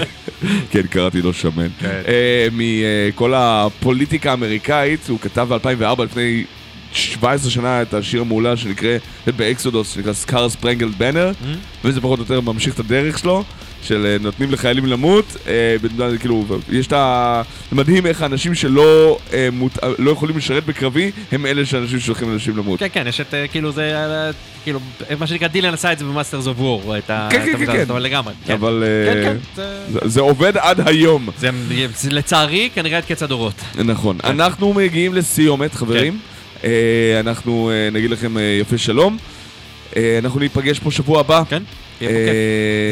[laughs] כן, קראתי לו שמן. כן. אה, מכל הפוליטיקה האמריקאית, הוא כתב ב-2004, לפני 17 שנה, את השיר המעולה שנקרא, באקסודוס, שנקרא סקאר ספרנגלד בנר. וזה פחות או יותר ממשיך את הדרך שלו. של אה, נותנים לחיילים למות, אה, כאילו, יש את ה... מדהים איך האנשים שלא אה, מות... לא יכולים לשרת בקרבי, הם אלה שאנשים ששולחים אנשים למות. כן, כן, יש את, כאילו, זה, כאילו, מה שנקרא, דילן עשה את זה ב Masters of War, את ה... כן, כן, כן, כן. אבל לגמרי. כן. אבל כן, כן, זה- עובד עד היום. זה, לצערי, כנראה את קץ הדורות. נכון. אנחנו מגיעים לסיומת, חברים. אה, אנחנו נגיד לכם יפה שלום. אנחנו ניפגש פה שבוע הבא. כן? אה,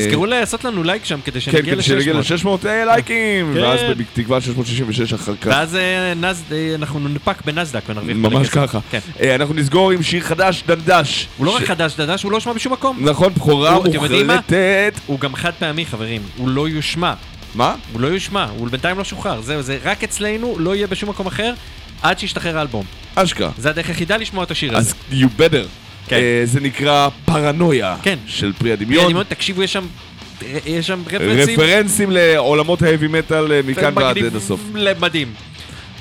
תזכרו לעשות לנו לייק שם כדי כן, שנגיע כדי שנגיע ל-600. ל-600 לייקים, כן. ואז בתקווה 666 אחר כך. ואז אה, אה, אנחנו ננפק בנסדק ונרוויח ממש. ככה. כן. אה, אנחנו נסגור עם שיר חדש, דנדש. הוא לא רק חדש דדש, הוא לא יושמע בשום מקום. נכון, בכורה? מוחלטת. הוא גם חד פעמי, חברים. הוא לא יושמע. מה? הוא לא יושמע, הוא בינתיים לא שוחרר. זהו, זה רק אצלנו, לא יהיה בשום מקום אחר, עד שישתחרר האלבום. אשכרה. זה הדרך היחידה לשמוע את השיר הזה. אז you better. כן. אה, זה נקרא פרנויה. כן. של פרי אני הדמיון. מאוד, תקשיבו, יש שם... יש שם רפרנסים. רפרנסים לעולמות ההאבי מטאל אה, מכאן ועד עד הסוף. מדהים.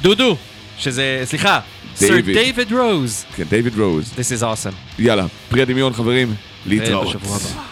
דודו, שזה, סליחה, סר דיוויד. דיוויד רוז. כן, דיוויד רוז. This is awesome. יאללה, פרי הדמיון חברים, להתראות. בשבוע הבא.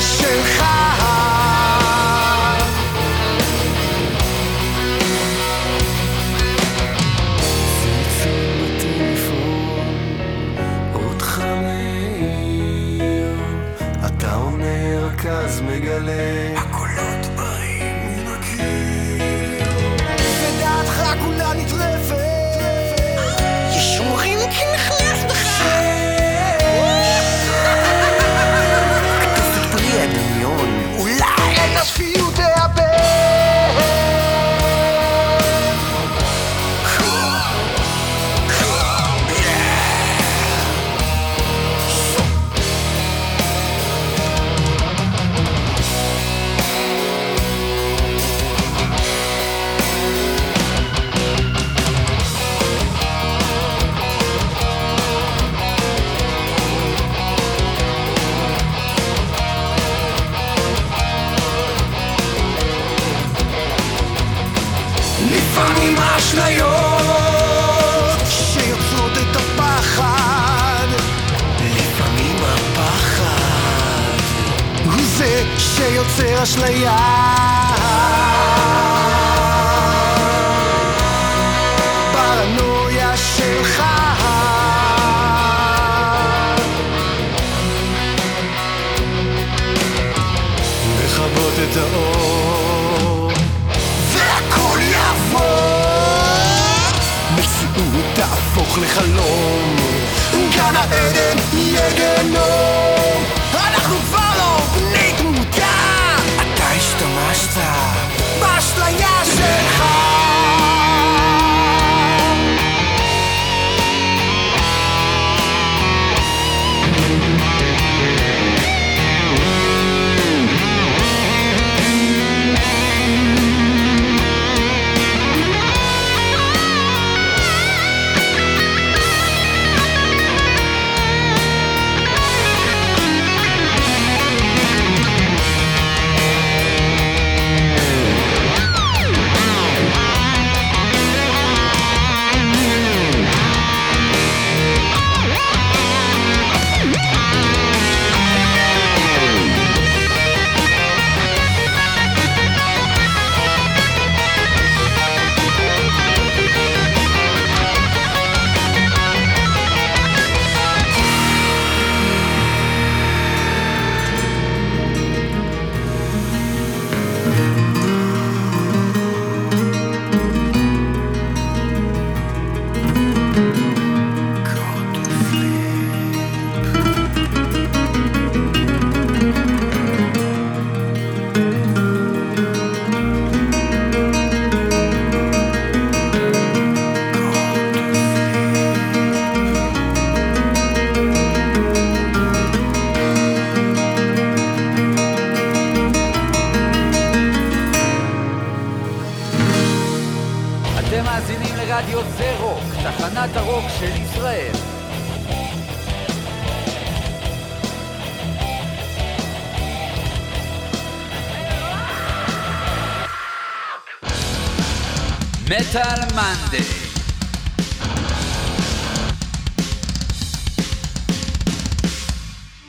שלך